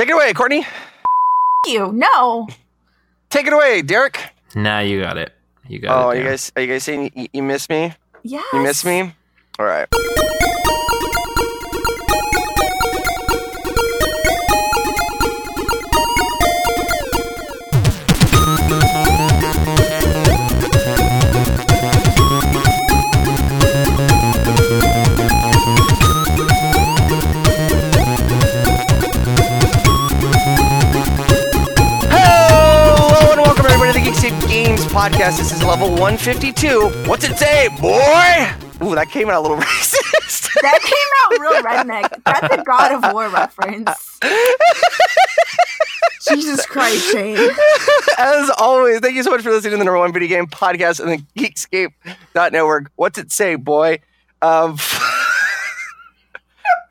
Take it away, Courtney. You no. Take it away, Derek. Nah, you got it. You got Oh, it. Oh, you guys are you guys saying you, you miss me? Yeah. You miss me? All right. Podcast. This is level 152. What's it say, boy? Ooh, that came out a little racist. That came out real redneck. That's a God of War reference. Jesus Christ, Shane. As always, thank you so much for listening to the number one video game podcast on the Geekscape.network. What's it say, boy? Um,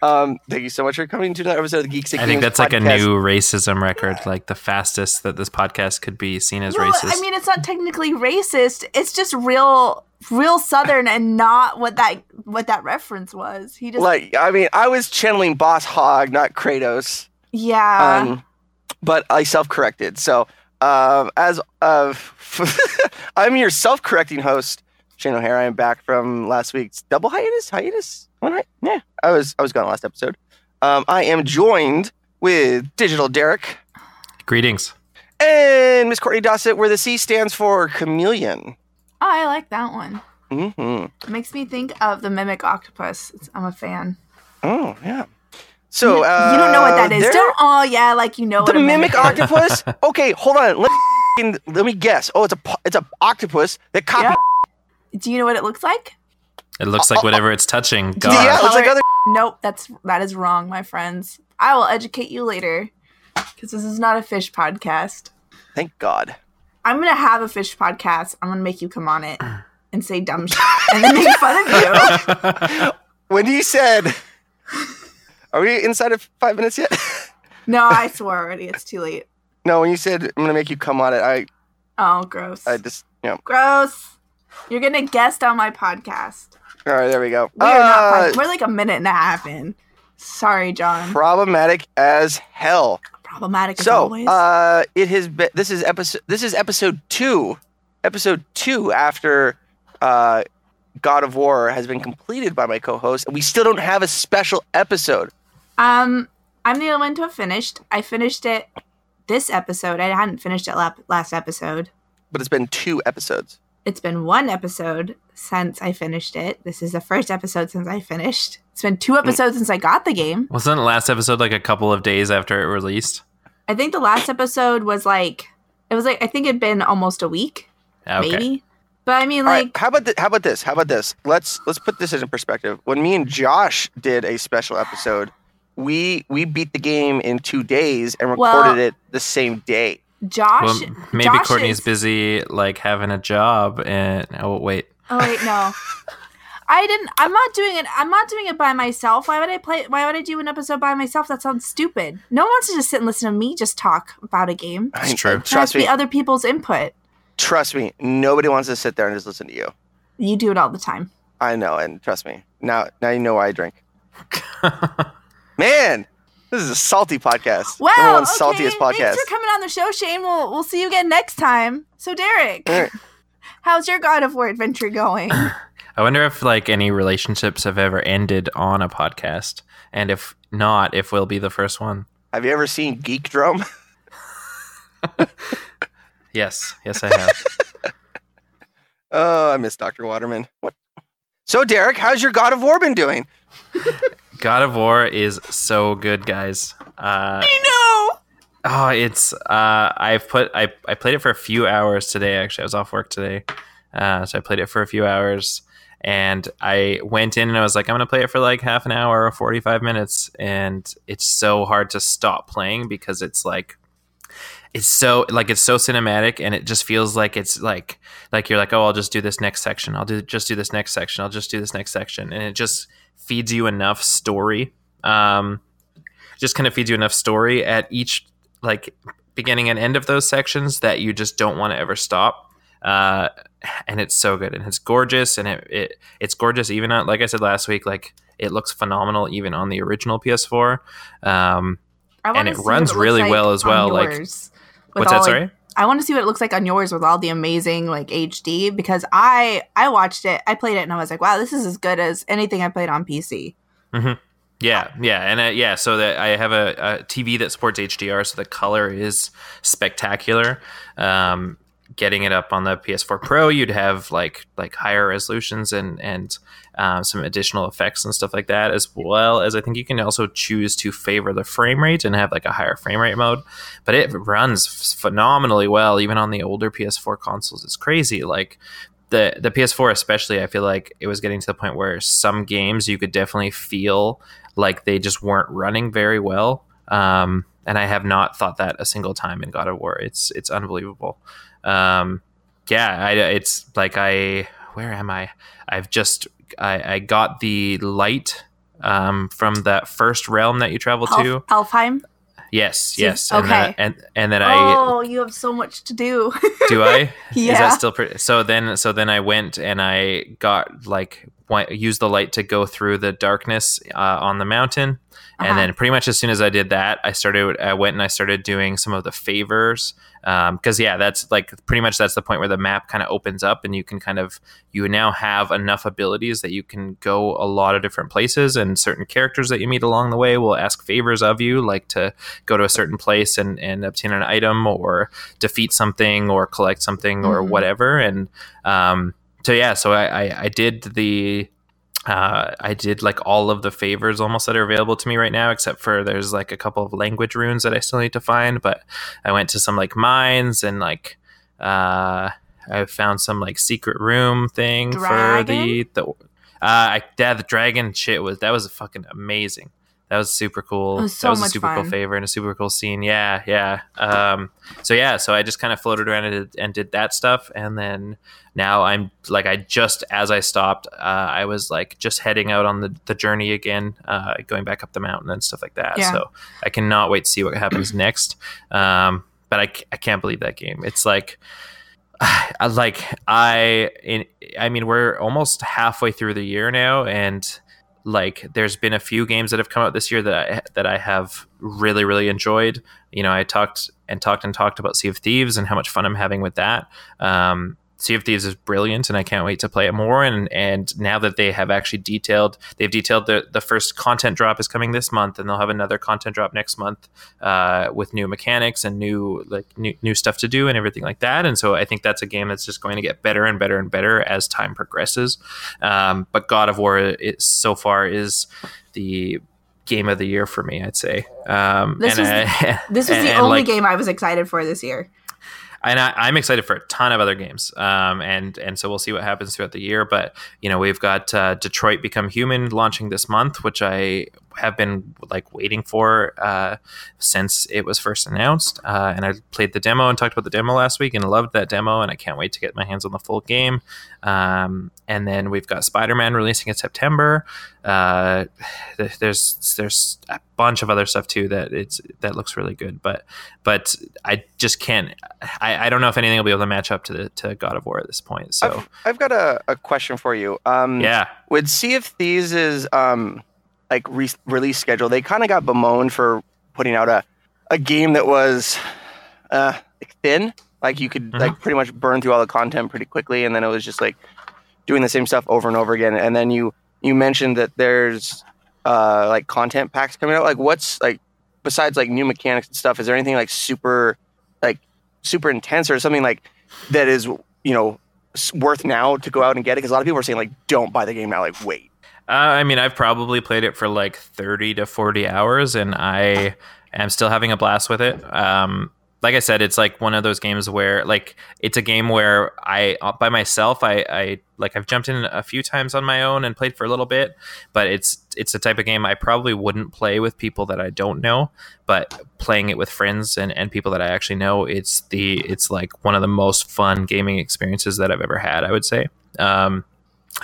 um, thank you so much for coming to another episode of the Geekscape I think Games that's like a new racism record, like the fastest that this podcast could be seen as Well, racist. I mean, it's not technically racist. It's just real, real Southern, and not what that what that reference was. He just, Like, I mean, I was channeling Boss Hogg, not Kratos. yeah. um, but I self-corrected. So, um, as of I'm your self-correcting host, Shane O'Hare. I am back from last week's double hiatus. Hiatus. One right? Yeah, I was I was gone last episode. Um, I am joined with Digital Derek Greetings. and Miss Courtney Dossett, where the C stands for chameleon. oh, I like that one. Mm-hmm. It makes me think of the mimic octopus. It's, I'm a fan. Oh yeah. So you, uh, you don't know what that is. there- Don't. Oh yeah, like you know the what a mimic is. octopus. Okay, hold on. Let me, let me guess. Oh, it's a po- it's a octopus that copy. Yeah. Do you know what it looks like? It looks like whatever it's touching. God. Yeah, it looks like other. Nope, that's that is wrong, my friends. I will educate you later because this is not a fish podcast. Thank God. I'm gonna have a fish podcast. I'm gonna make you come on it and say dumb shit and then make fun of you. When he said, "Are we inside of five minutes yet?" No, I swore already. It's too late. no, when you said, "I'm gonna make you come on it," I Oh, gross. I just you know. gross. You're gonna guest on my podcast. All right, there we go. We are not. Uh, We're like a minute and a half in. Sorry, John. problematic as hell. Problematic as So, always. uh, it has been. This is episode. This is episode two. Episode two after uh, God of War has been completed by my co-host, and we still don't have a special episode. Um, I'm the only one to have finished. I finished it this episode. I hadn't finished it last episode. But it's been two episodes. It's been one episode since I finished it. This is the first episode since I finished. It's been two episodes since I got the game. Wasn't the last episode like a couple of days after it released? I think the last episode was like it was like I think it'd been almost a week, ah, Okay. maybe. But I mean, All right, like, how about th- how about this? How about this? Let's let's put this in perspective. When me and Josh did a special episode, we we beat the game in two days and recorded Well- it the same day. Josh. Well, maybe Josh Courtney's is- busy like having a job and oh wait. Oh wait, no. I didn't. I'm not doing it. I'm not doing it by myself. Why would I play? Why would I do an episode by myself? That sounds stupid. No one wants to just sit and listen to me just talk about a game. I- true. It Trust me. other people's input. Trust me. Nobody wants to sit there and just listen to you. You do it all the time. I know, and trust me. Now now you know why I drink. Man, this is a salty podcast. Wow. Number one okay. saltiest podcast. Thanks for coming on the show, Shane. We'll we'll see you again next time. So, Derek, All right. how's your God of War adventure going? I wonder if like any relationships have ever ended on a podcast, and if not, if we'll be the first one. Have you ever seen Geek Drum? Yes, yes, I have. Oh, I miss Dr. Waterman. What? So, Derek, how's your God of War been doing? God of War is so good, guys. Uh, I know. Oh, it's uh I've put I I played it for a few hours today actually. I was off work today. Uh so I played it for a few hours and I went in and I was like I'm going to play it for like half an hour or 45 minutes and it's so hard to stop playing because it's like it's so like it's so cinematic and it just feels like it's like like you're like oh I'll just do this next section. I'll do just do this next section. I'll just do this next section and it just feeds you enough story. Um just kind of feeds you enough story at each like beginning and end of those sections that you just don't want to ever stop. Uh, and it's so good and it's gorgeous and it, it it's gorgeous even on like I said last week like it looks phenomenal even on the original PS4. Um, And it runs really like well as well, like- yours with What's that? like, Sorry. I want to see what it looks like on yours with all the amazing like HD because I I watched it, I played it, and I was like, wow, this is as good as anything I played on PC. Mm-hmm. Yeah, yeah, and uh, yeah. So that I have a, a TV that supports HDR, so the color is spectacular. Um, getting it up on the PS4 Pro, you'd have like like higher resolutions and and um, some additional effects and stuff like that, as well as I think you can also choose to favor the frame rate and have like a higher frame rate mode. But it runs phenomenally well, even on the older PS4 consoles. It's crazy, like the the PS4 especially. I feel like it was getting to the point where some games you could definitely feel like they just weren't running very well. Um, and I have not thought that a single time in God of War. It's it's unbelievable. Um, yeah, I, it's like I where am I? I've just I, I got the light um, from that first realm that you travel to. Elfheim. Yes, yes, and okay. and and then I Oh, you have so much to do. do I yeah. is that still pretty so then so then i went and i got like used the light to go through the darkness uh, on the mountain Uh-huh. and then pretty much as soon as i did that i started i went and i started doing some of the favors because yeah that's like pretty much that's the point where the map kind of opens up and you can kind of you now have enough abilities that you can go a lot of different places and certain characters that you meet along the way will ask favors of you like to go to a certain place and, and obtain an item or defeat something or collect something or Mhm. whatever and um, so yeah so I, I, I did the uh, I did like all of the favors almost that are available to me right now, except for there's like a couple of language runes that I still need to find. But I went to some like mines and like uh, I found some like secret room thing for the the. Uh, I yeah, the dragon shit was that was fucking amazing. That was super cool. Was so that was a super fun. cool favor and a super cool scene. Yeah, yeah. Um, so yeah, so I just kind of floated around and did, and did that stuff, and then now I'm like I just as I stopped, uh, I was like just heading out on the, the journey again, uh, going back up the mountain and stuff like that. Yeah. So I cannot wait to see what happens next. Um, but I can't believe that game. It's like I like I in, I mean we're almost halfway through the year now and like there's been a few games that have come out this year that I that I have really really enjoyed. You know, I talked and talked and talked about Sea of Thieves and how much fun I'm having with that. Um, Sea of Thieves is brilliant, and I can't wait to play it more. And and now that they have actually detailed, they've detailed the the first content drop is coming this month, and they'll have another content drop next month uh, with new mechanics and new like new, new stuff to do and everything like that. And so I think that's a game that's just going to get better and better and better as time progresses. Um, but God of War, it, so far is the game of the year for me. I'd say. Um, This and was I- This was and- the and, only like, game I was excited for this year. And I, I'm excited for a ton of other games. Um, and and so we'll see what happens throughout the year. But you know, we've got uh, Detroit Become Human launching this month, which I have been like waiting for uh, since it was first announced. Uh, and I played the demo and talked about the demo last week, and loved that demo. And I can't wait to get my hands on the full game. Um, and then we've got Spider Man releasing in September. Uh, there's there's a bunch of other stuff too that it's that looks really good. But but I just can't. I, I don't know if anything will be able to match up to the to God of War at this point. So I've, I've got a, a question for you. Um, yeah, Would Sea of Thieves' is um, like re- release schedule, they kind of got bemoaned for putting out a, a game that was uh, thin. Like you could Mhm. like pretty much burn through all the content pretty quickly, and then it was just like doing the same stuff over and over again. And then you you mentioned that there's uh, like content packs coming out. Like what's like besides like new mechanics and stuff? Is there anything like super like super intense or something like that is you know worth now to go out and get it? Because a lot of people are saying like don't buy the game now. Like wait. Uh, I mean I've probably played it for like thirty to forty hours, and I am still having a blast with it. Um, like I said, it's like one of those games where like it's a game where I uh, by myself I, I like I've jumped in a few times on my own and played for a little bit, but it's it's the type of game I probably wouldn't play with people that I don't know, but playing it with friends and, and people that I actually know, it's the it's like one of the most fun gaming experiences that I've ever had. I would say. Um,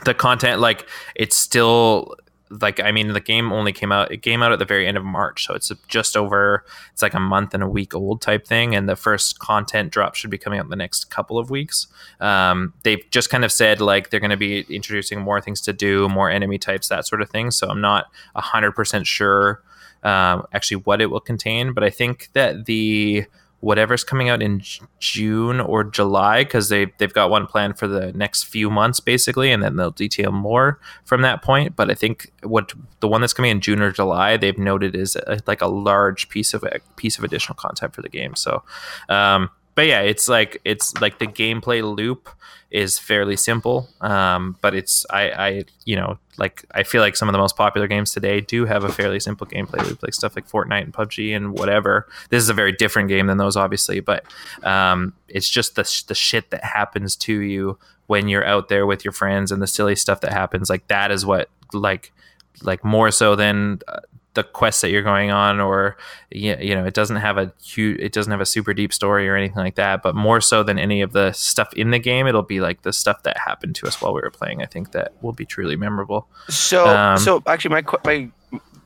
the content like it's still like I mean the game only came out it came out at the very end of March so it's just over it's like a month and a week old type thing and the first content drop should be coming out in the next couple of weeks um, they've just kind of said like they're going to be introducing more things to do more enemy types that sort of thing so I'm not 100% sure um, actually what it will contain. But I think that the whatever's coming out in June or July because they they've got one plan for the next few months basically, and then they'll detail more from that point. But I think what the one that's coming in June or July they've noted is a, like a large piece of a piece of additional content for the game. So, um, but yeah, it's like it's like the gameplay loop is fairly simple, um, but it's I, I you know like I feel like some of the most popular games today do have a fairly simple gameplay loop, like stuff like Fortnite and PUBG and whatever. This is a very different game than those, obviously, but um, it's just the the shit that happens to you when you're out there with your friends and the silly stuff that happens. Like that is what like like more so than uh, the quests that you're going on or you know it doesn't have a huge it doesn't have a super deep story or anything like that but more so than any of the stuff in the game it'll be like the stuff that happened to us while we were playing i think that will be truly memorable. So, Um, so actually, my my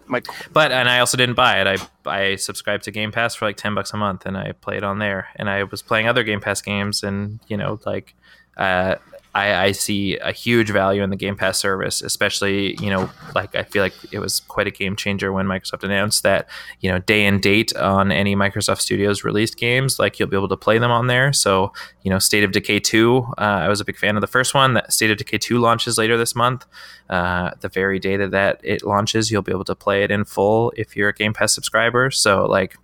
my but and i also didn't buy it. I i subscribed to game pass for like 10 bucks a month and i played on there. And i was playing other game pass games and you know like uh I, I see a huge value in the Game Pass service, especially you know, like I feel like it was quite a game changer when Microsoft announced that you know day and date on any Microsoft Studios released games, like you'll be able to play them on there. So you know, State of Decay two, uh, I was a big fan of the first one. That State of Decay two launches later this month. Uh, the very day that, that it launches, you'll be able to play it in full if you're a Game Pass subscriber. So like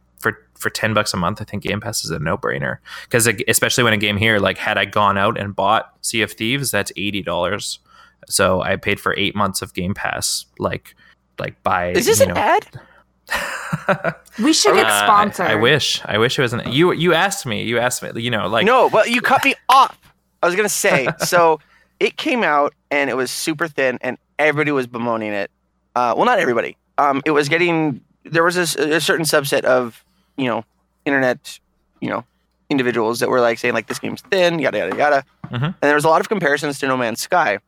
for for 10 bucks a month, I think Game Pass is a no brainer. Because especially when a game here, like had I gone out and bought Sea of Thieves, that's $80. So I paid for eight months of Game Pass, like, like by. is this you an know, ad? We should get Uh, I- sponsored. I, wish. I wish it wasn't. You you asked me. You asked me. You know, like no, but you cut me off. I was gonna say so. It came out and it was super thin, and everybody was bemoaning it. Uh, well, not everybody. Um, it was getting there was a certain subset of you know internet you know individuals that were like saying like this game's thin, yada yada yada. Mhm. And there was a lot of comparisons to No Man's Sky,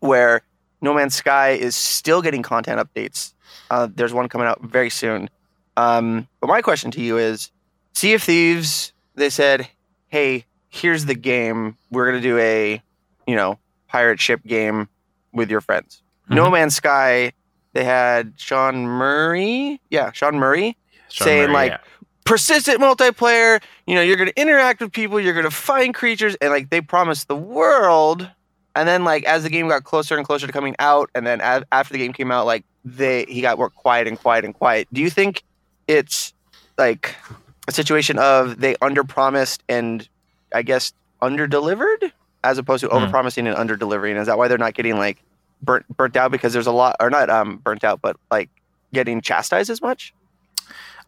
where No Man's Sky is still getting content updates. Uh, there's one coming out very soon. Um, but my question to you is, Sea of Thieves. They said, "Hey, here's the game. We're gonna do a, you know, pirate ship game with your friends." No Mhm. Man's Sky. They had Sean Murray. Yeah, Sean Murray. Sean saying, Murray, like, yeah. Persistent multiplayer. You know, you're going to interact with people, you're going to find creatures, and like they promised the world. And then, like as the game got closer and closer to coming out, and then a- after the game came out, like they he got more quiet and quiet and quiet. Do you think it's like a situation of they underpromised and I guess underdelivered, as opposed to Hmm. overpromising and underdelivering? Is that why they're not getting like burnt burnt out because there's a lot, or not um burnt out, but like getting chastised as much?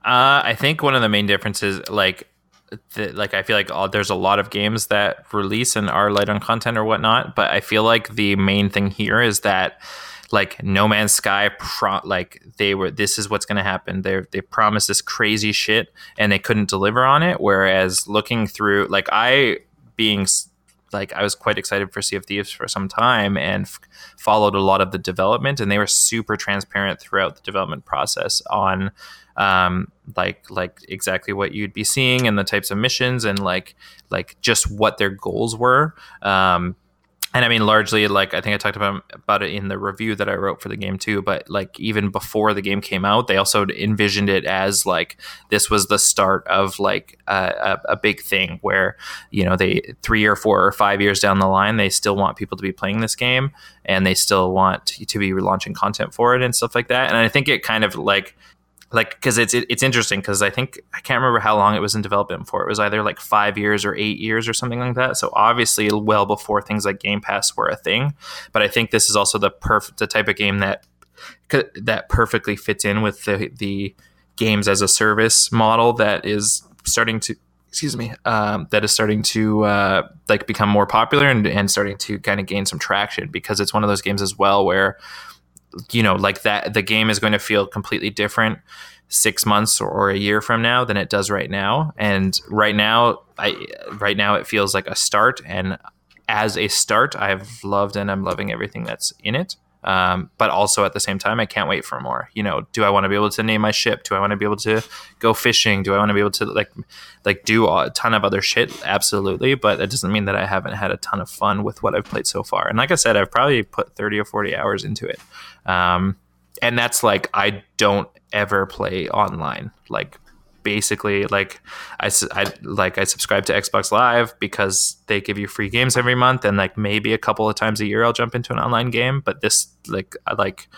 Uh, I think one of the main differences, like, the, like I feel like all, there's a lot of games that release and are light on content or whatnot, but I feel like the main thing here is that, like, No Man's Sky, pro- like they were, this is what's going to happen. They they promised this crazy shit and they couldn't deliver on it. Whereas looking through, like, I being like I was quite excited for Sea of Thieves for some time and f- followed a lot of the development, and they were super transparent throughout the development process on um, like like exactly what you'd be seeing and the types of missions and like like just what their goals were. Um, and I mean, largely, like I think I talked about about it in the review that I wrote for the game too. But like even before the game came out, they also envisioned it as like this was the start of like a, a, big thing where you know they three or four or five years down the line, they still want people to be playing this game and they still want to, to be launching content for it and stuff like that. And I think it kind of like like because it's it, it's interesting because I think I can't remember how long it was in development for. It was either like five years or eight years or something like that. So obviously, well before things like Game Pass were a thing. But I think this is also the perfect the type of game that that perfectly fits in with the the games as a service model that is starting to excuse me um, that is starting to uh, like become more popular and, and starting to kind of gain some traction because it's one of those games as well where you know like that the game is going to feel completely different six months or, a year from now than it does right now. And right now i right now it feels like a start. And as a start i've loved and i'm loving everything that's in it um, but also at the same time i can't wait for more. You know do i want to be able to name my ship? Do i want to be able to go fishing? Do i want to be able to like like do a ton of other shit? Absolutely but that doesn't mean that i haven't had a ton of fun with what i've played so far. And like i said i've probably put 30 or 40 hours into it. Um, and that's like I don't ever play online. Like basically, like I, I- like I subscribe to Xbox Live because they give you free games every month, and like maybe a couple of times a year I'll jump into an online game. But this like I like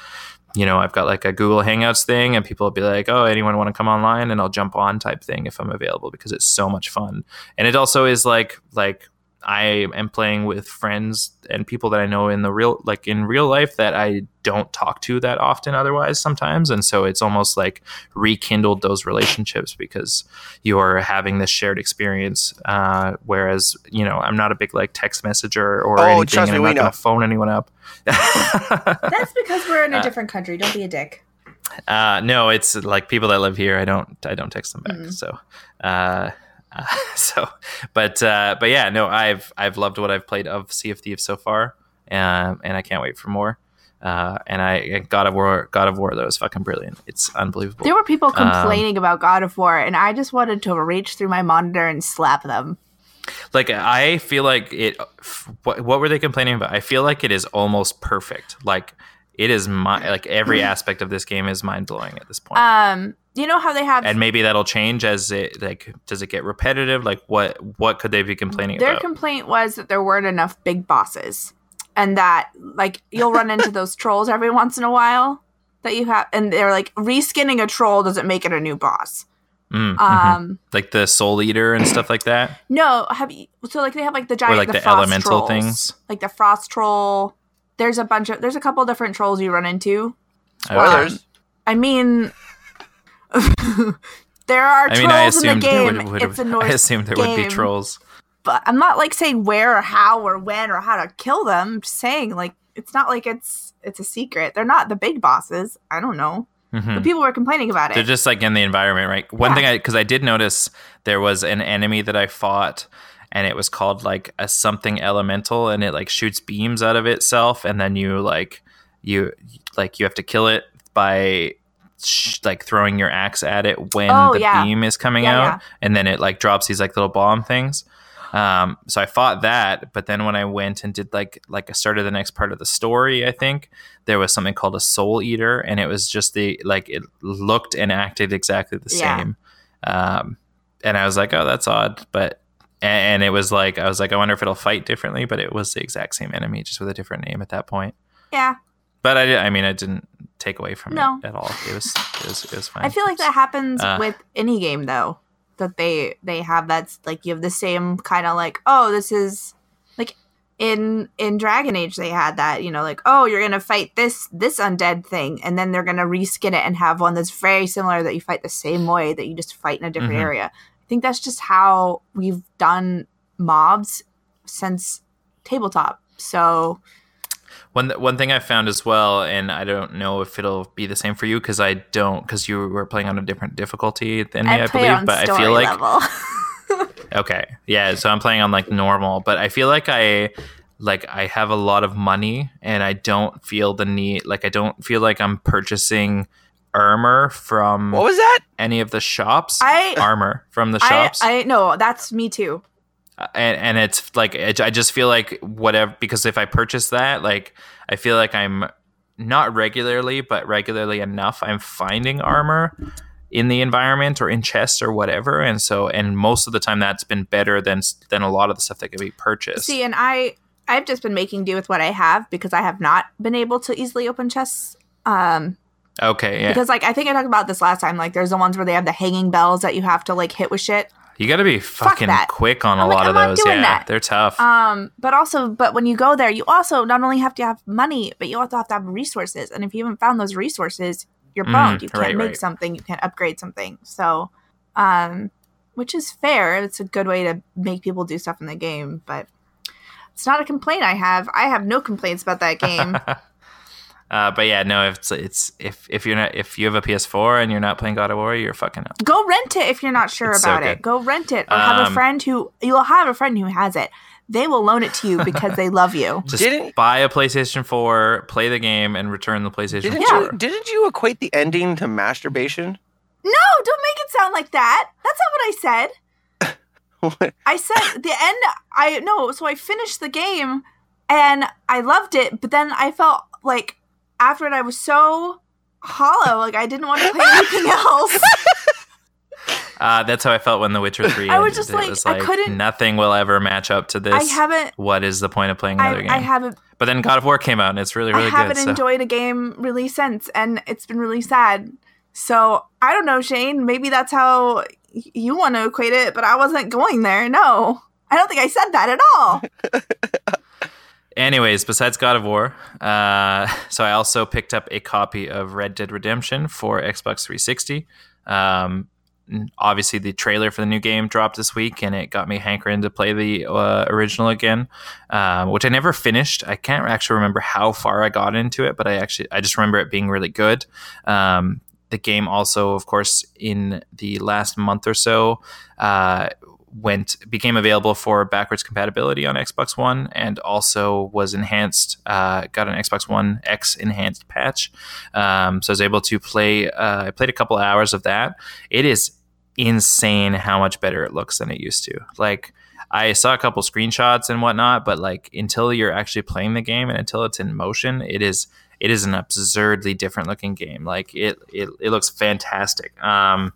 you know, I've got like a Google Hangouts thing, and people will be like, "Oh, anyone want to come online?" and I'll jump on type thing if I'm available because it's so much fun. And it also is like like I am playing with friends and people that I know in the real like in real life that I don't talk to that often otherwise sometimes, and so it's almost like rekindled those relationships because you're having this shared experience. Uh, whereas you know, I'm not a big like text messenger or Oh, anything, trust and me, I'm not going to phone anyone up. That's because we're in a Uh, different country. Don't be a dick. Uh, no, it's like people that live here. I don't. I don't text them back. Mhm. So, uh, uh, so, but uh, but yeah, no, I've I've loved what I've played of Sea of Thieves so far, um, and I can't wait for more. Uh, and I God of War, God of War, that was fucking brilliant. It's unbelievable. There were people Um, complaining about God of War, and I just wanted to reach through my monitor and slap them. like I feel like it. f- What, what were they complaining about? I feel like it is almost perfect. Like it is my like every aspect of this game is mind blowing at this point. Um, you know how they have and maybe that'll change as it like does it get repetitive like what what could they be complaining their about complaint was that there weren't enough big bosses, and that like you'll run into those trolls every once in a while that you have, and they're like reskinning a troll doesn't make it a new boss. Mm, mhm. Um, like the soul eater and stuff like that no, have you? So like they have like the giant, or like the, frost elemental trolls. things like the frost troll. There's a bunch of there's a couple different trolls you run into. Spoilers. I mean, there are i trolls mean i in assumed the there game. would, would it's a i Norse assumed there would be trolls but I'm not like saying where or how or when or how to kill them. I'm just saying like it's not like it's it's a secret. They're not the big bosses. I don't know. Mhm. But people were complaining about it. they're just like in the environment right one Yeah. thing i because i did notice there was an enemy that i fought and it was called like a something elemental and it like shoots beams out of itself and then you like you like you have to kill it by sh- like throwing your axe at it when Oh, the yeah. beam is coming Yeah, out yeah. and then it like drops these like little bomb things um so i fought that but then when i went and did like like i started the next part of the story i think there was something called a soul eater and it was just the like it looked and acted exactly the same um and i was like oh that's odd but and it was like i was like i wonder if it'll fight differently but it was the exact same enemy just with a different name at that point yeah. but i did- i mean i didn't take away from No. it at all it was it was, it was fine I feel like that happens Uh. with any game though. That they they have that's like you have the same kind of like oh this is like in in Dragon Age they had that you know like oh you're gonna fight this this undead thing and then they're gonna reskin it and have one that's very similar that you fight the same way that you just fight in a different Mhm. area. I think that's just how we've done mobs since tabletop. So One one thing I found as well, and I don't know if it'll be the same for you because I don't because you were playing on a different difficulty than me, I, I believe. But I feel like okay, yeah. So I'm playing on like normal, but I feel like I like I have a lot of money, and I don't feel the need. Like I don't feel like I'm purchasing armor from What was that? any of the shops. I armor from the I shops. I no that's me too. And, and it's like it, I just feel like whatever because if I purchase that, like I feel like I'm not regularly, but regularly enough, I'm finding armor in the environment or in chests or whatever, and so and most of the time that's been better than than a lot of the stuff that can be purchased. See, and I I've just been making do with what I have because I have not been able to easily open chests. Um, okay, yeah, because like I think I talked about this last time. Like, there's the ones where they have the hanging bells that you have to like hit with shit. You got to be fucking that. quick on a I'm like, lot I'm of those. Yeah, that. they're tough. Um, but also, but when you go there, you also not only have to have money, but you also have to have resources. And if you haven't found those resources, you're Mm, boned. you can't right, make right. something. You can't upgrade something. So, um, which is fair. It's a good way to make people do stuff in the game, but it's not a complaint I have. I have no complaints about that game. Uh, but yeah, no, if it's, it's if if you're not if you have a PS4 and you're not playing God of War, you're fucking up. Go rent it if you're not sure It's about good. it. Go rent it or have a Um, friend who you'll have a friend who has it. They will loan it to you because they love you. Just Didn't- buy a PlayStation 4, play the game, and return the PlayStation Didn't 4. you didn't you equate the ending to masturbation? No, don't make it sound like that. That's not what I said. I said the end. I no. So I finished the game and I loved it, but then I felt like after it, I was so hollow. Like I didn't want to play anything else. Uh, that's how I felt when The Witcher Three. I was ended. just It like, was I couldn't- Nothing will ever match up to this. I haven't. what is the point of playing another I, game? I haven't. but then God of War came out, and it's really, really I haven't good. so- enjoyed a game really since, and it's been really sad. So I don't know, Shane. Maybe that's how you want to equate it, but I wasn't going there. No, I don't think I said that at all. Anyways, besides God of War, uh, so I also picked up a copy of Red Dead Redemption for Xbox 360. Um, obviously, the trailer for the new game dropped this week, and it got me hankering to play the uh, original again, um, which I never finished. I can't actually remember how far I got into it, but I actually I just remember it being really good. Um, the game also, of course, in the last month or so, uh, went became available for backwards compatibility on Xbox One, and also was enhanced. Uh, got an Xbox One X enhanced patch, um, so I was able to play. Uh, I played a couple hours of that. It is insane how much better it looks than it used to. Like. I saw a couple screenshots and whatnot, but like until you're actually playing the game and until it's in motion, it is it is an absurdly different looking game. Like it it, it looks fantastic. Um,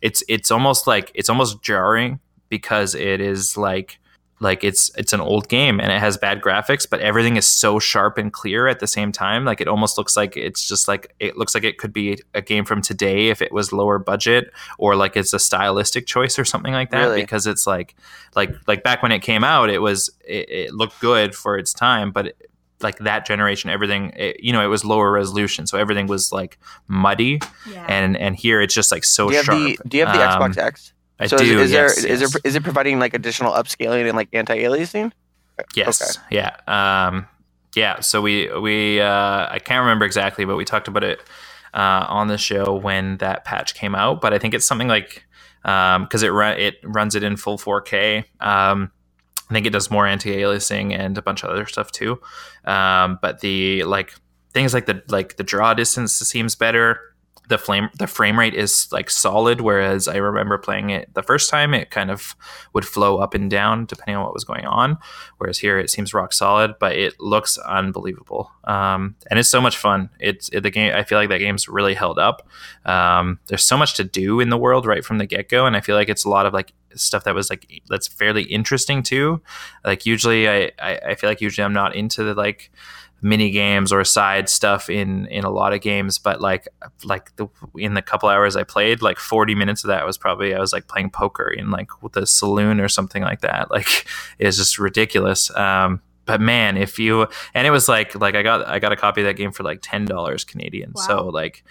it's it's almost like it's almost jarring because it is like like it's it's an old game and it has bad graphics but everything is so sharp and clear at the same time like it almost looks like it's just like it looks like it could be a game from today if it was lower budget or like it's a stylistic choice or something like that Really? because it's like like like back when it came out it was it, it looked good for its time but it, like that generation everything it, you know it was lower resolution so everything was like muddy Yeah. and and here it's just like so do you have sharp the Do you have the Um, Xbox X? I so do. is, is yes, there is yes. there is it providing like additional upscaling and like anti-aliasing? Yes. Yeah. Um, yeah. So we we uh, I can't remember exactly, but we talked about it uh, on the show when that patch came out. But I think it's something like because it run it runs it in full 4K. Um, I think it does more anti-aliasing and a bunch of other stuff too. Um, but the like things like the like the draw distance seems better. The flame the frame rate is like solid, whereas I remember playing it the first time, it kind of would flow up and down depending on what was going on. Whereas here it seems rock solid, but it looks unbelievable, um, and it's so much fun. It's it, the game. I feel like that game's really held up. Um, there's so much to do in the world right from the get go, and I feel like it's a lot of like stuff that was like that's fairly interesting too. Like usually, I I, I feel like usually I'm not into the like mini games or side stuff in in a lot of games but like like the in the couple hours i played like 40 minutes of that was probably i was like playing poker in like with the saloon or something like that. Like it's just ridiculous. Um but man if you and it was like like i got i got a copy of that game for like $10 canadian. So like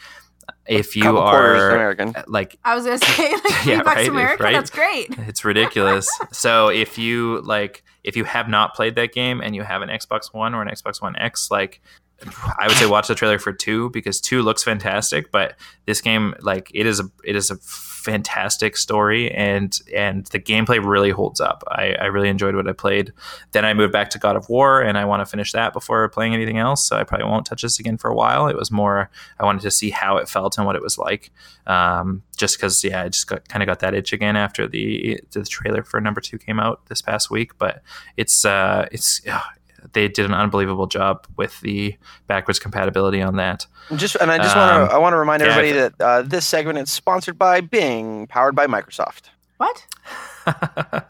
if you are American. Uh, like I was gonna say like three Yeah, bucks right, America. right. That's great. it's ridiculous. so if you like, if you have not played that game and you have an Xbox One or an Xbox One X, like, I would say watch the trailer for two because two looks fantastic. But this game, like, it is a it is a fantastic story and and the gameplay really holds up. I, I really enjoyed what I played. Then I moved back to God of War and I want to finish that before playing anything else. So I probably won't touch this again for a while. It was more I wanted to see how it felt and what it was like. Um, just because yeah, I just kind of got that itch again after the the trailer for number two came out this past week. But it's uh, it's they did an unbelievable job with the backwards compatibility on that. Just and I just Um, want to I want to remind yeah, everybody that uh, this segment is sponsored by Bing, powered by Microsoft. What?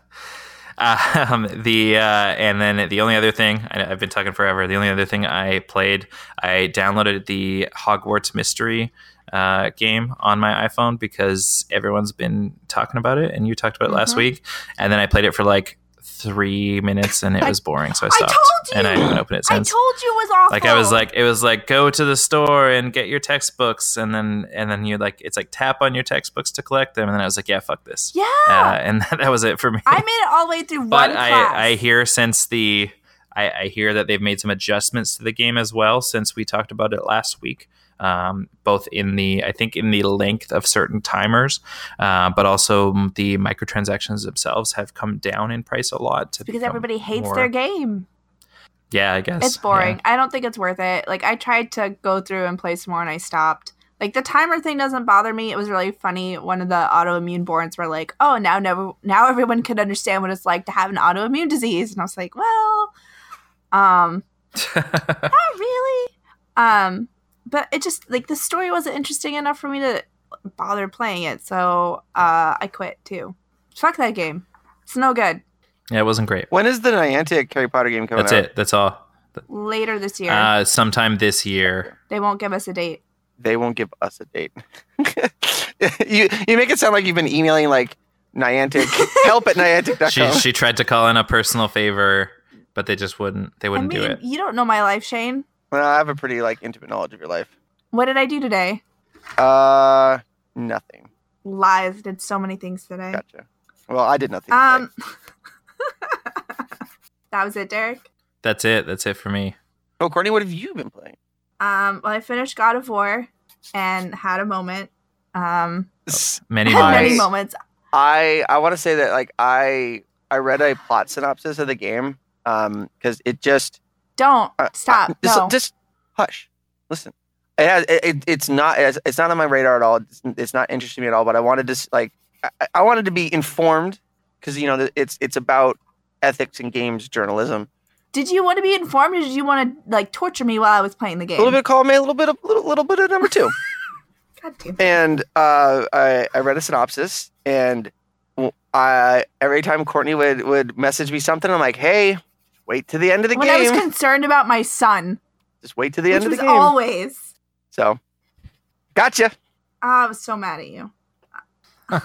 um, the uh, and then the only other thing I, I've been talking forever. The only other thing I played, I downloaded the Hogwarts Mystery uh, game on my iPhone because everyone's been talking about it, and you talked about it last Mhm. week. And then I played it for like three minutes, and it I- was boring, so I I stopped. told and I haven't opened it since. I told you it was awful. like I was like it was like go to the store and get your textbooks and then and then you like it's like tap on your textbooks to collect them and then I was like yeah fuck this yeah. uh, and that was it for me I made it all the way through but one class. I, I hear since the I, I hear that they've made some adjustments to the game as well since we talked about it last week. Um, both in the I think in the length of certain timers, uh, but also the microtransactions themselves have come down in price a lot. To because everybody hates more- their game. Yeah, I guess It's boring. I don't think it's worth it. Like I tried to go through and play some more and I stopped. Like the timer thing doesn't bother me. It was really funny. One of the autoimmune boards were like, "Oh, now never now everyone can understand what it's like to have an autoimmune disease." And I was like, "Well, um, Yeah. not really." Um, but it just like the story wasn't interesting enough for me to bother playing it, so uh, I quit too. Fuck that game. It's no good. Yeah, it wasn't great. When is the Niantic Harry Potter game coming out? That's out? it. That's all. Later this year, Uh, sometime this year. they won't give us a date. They won't give us a date. you you make it sound like you've been emailing like Niantic help at Niantic.com. She she tried to call in a personal favor, but they just wouldn't. They wouldn't mean, do it. you don't know my life, Shane. Well, I have a pretty like intimate knowledge of your life. What did I do today? Uh, nothing. Lies. Did so many things today. Gotcha. Well, I did nothing. Um, that was it, Derek. That's it. That's it for me. oh, Courtney, what have you been playing? Um, well, I finished God of War and had a moment. Um, Many Hi. many moments. moments. I I want to say that like I I read a plot synopsis of the game um because it just Don't uh, stop. uh, just, no. just hush listen it has it, it, it's not it's, it's not on my radar at all it's, it's not interesting me at all but I wanted to like I, I wanted to be informed because you know it's it's about ethics and games journalism did you want to be informed, or did you want to like torture me while I was playing the game? a little bit of column A a little bit of little, little bit of number two God damn. it. and uh, I, I read a synopsis and I every time Courtney would would message me something I'm like hey wait to the end of the When I was concerned about my son, just wait to the end of was the game always. so gotcha Ah, I was so mad at you.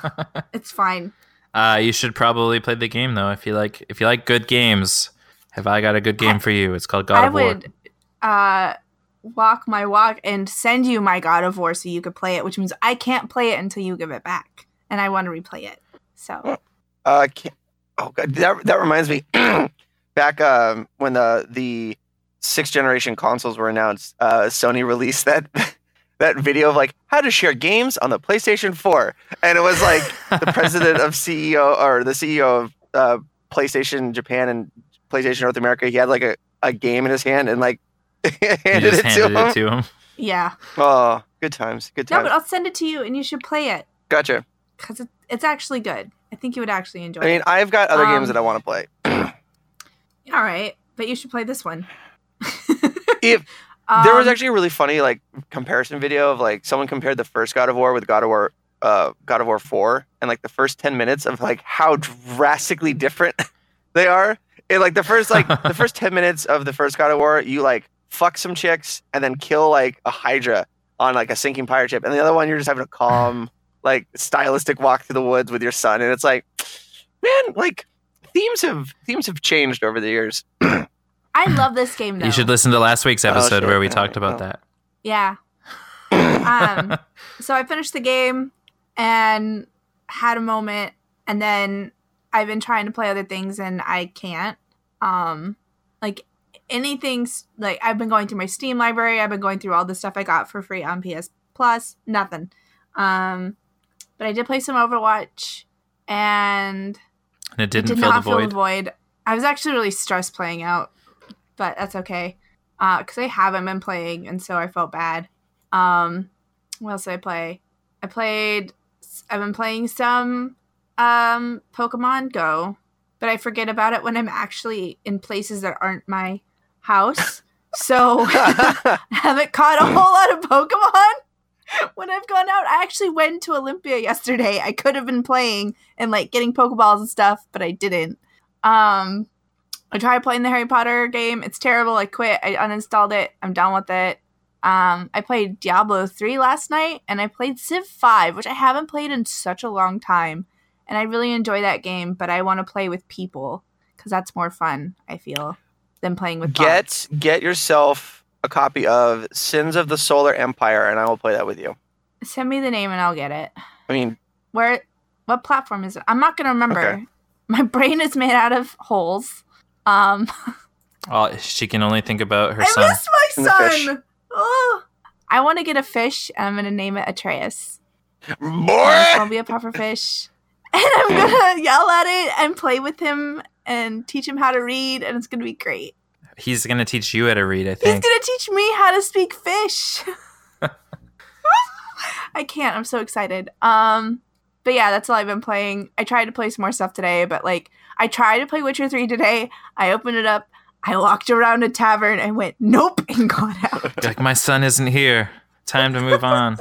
It's fine. Uh, you should probably play the game though. If you like, if you like good games, have I got a good game for you? It's called God I of War. I would uh walk my walk and send you my God of War so you could play it, which means I can't play it until you give it back, and I want to replay it. So uh can oh god that, that reminds me back um when the the sixth generation consoles were announced uh Sony released that that video of like how to share games on the PlayStation 4 and it was like the president of CEO or the CEO of uh, PlayStation Japan and PlayStation North America, he had like a, a game in his hand and like you handed, just it, to handed him. it to him. yeah, Oh, good times, good times. no, but I'll send it to you, and you should play it gotcha. because it, it's actually good. I think you would actually enjoy it. I mean, it. I've got other Um, games that I want to play. All right, but you should play this one. If there was Um, actually a really funny like comparison video of like someone compared the first God of War with God of War, uh, God of War Four, and like the first ten minutes of like how drastically different they are. And like the first like the first ten minutes of the first God of War, you like fuck some chicks and then kill like a Hydra on like a sinking pirate ship, and the other one you're just having a calm like stylistic walk through the woods with your son, and it's like, man, like themes have themes have changed over the years. I love this game though. You should listen to last week's Oh, episode shit. where we Yeah, talked about oh. that. Yeah. Um, so I finished the game and had a moment, and then I've been trying to play other things and I can't. Um, like anything's like I've been going through my Steam library. I've been going through all the stuff I got for free on PS Plus. Nothing. Um, but I did play some Overwatch, and And it didn't did fill the not fill void. the void. I was actually really stressed playing out, but that's okay. Because I haven't been playing, and so I felt bad. Um, what else did I play? I played. I've been playing some um, Pokemon Go, but I forget about it when I'm actually in places that aren't my house. So I haven't caught a whole lot of Pokemon when I've gone out. I actually went to Olympia yesterday. I could have been playing and like getting Pokeballs and stuff, but I didn't. Um, I tried playing the Harry Potter game. It's terrible. I quit. I uninstalled it. I'm done with it. Um, I played Diablo 3 last night and I played Civ 5, which I haven't played in such a long time. And I really enjoy that game, but I want to play with people because that's more fun, I feel, than playing with bots. get get yourself a copy of Sins of the Solar Empire, and I will play that with you. Send me the name and I'll get it. I mean, Where what platform is it? I'm not gonna remember. Okay. My brain is made out of holes. Um Oh, she can only think about her I son. miss my And the fish. son. Oh. I want to get a fish and I'm gonna name it Atreus. And It's boy. gonna be a puffer fish. And I'm gonna yell at it and play with him and teach him how to read and it's gonna be great. He's gonna teach you how to read. I think He's gonna teach me how to speak fish. I can't. I'm so excited. Um, but yeah, that's all I've been playing. I tried to play some more stuff today, but like I tried to play Witcher 3 today. I opened it up. I walked around a tavern and went, nope, and got out. Like my son isn't here. Time to move on.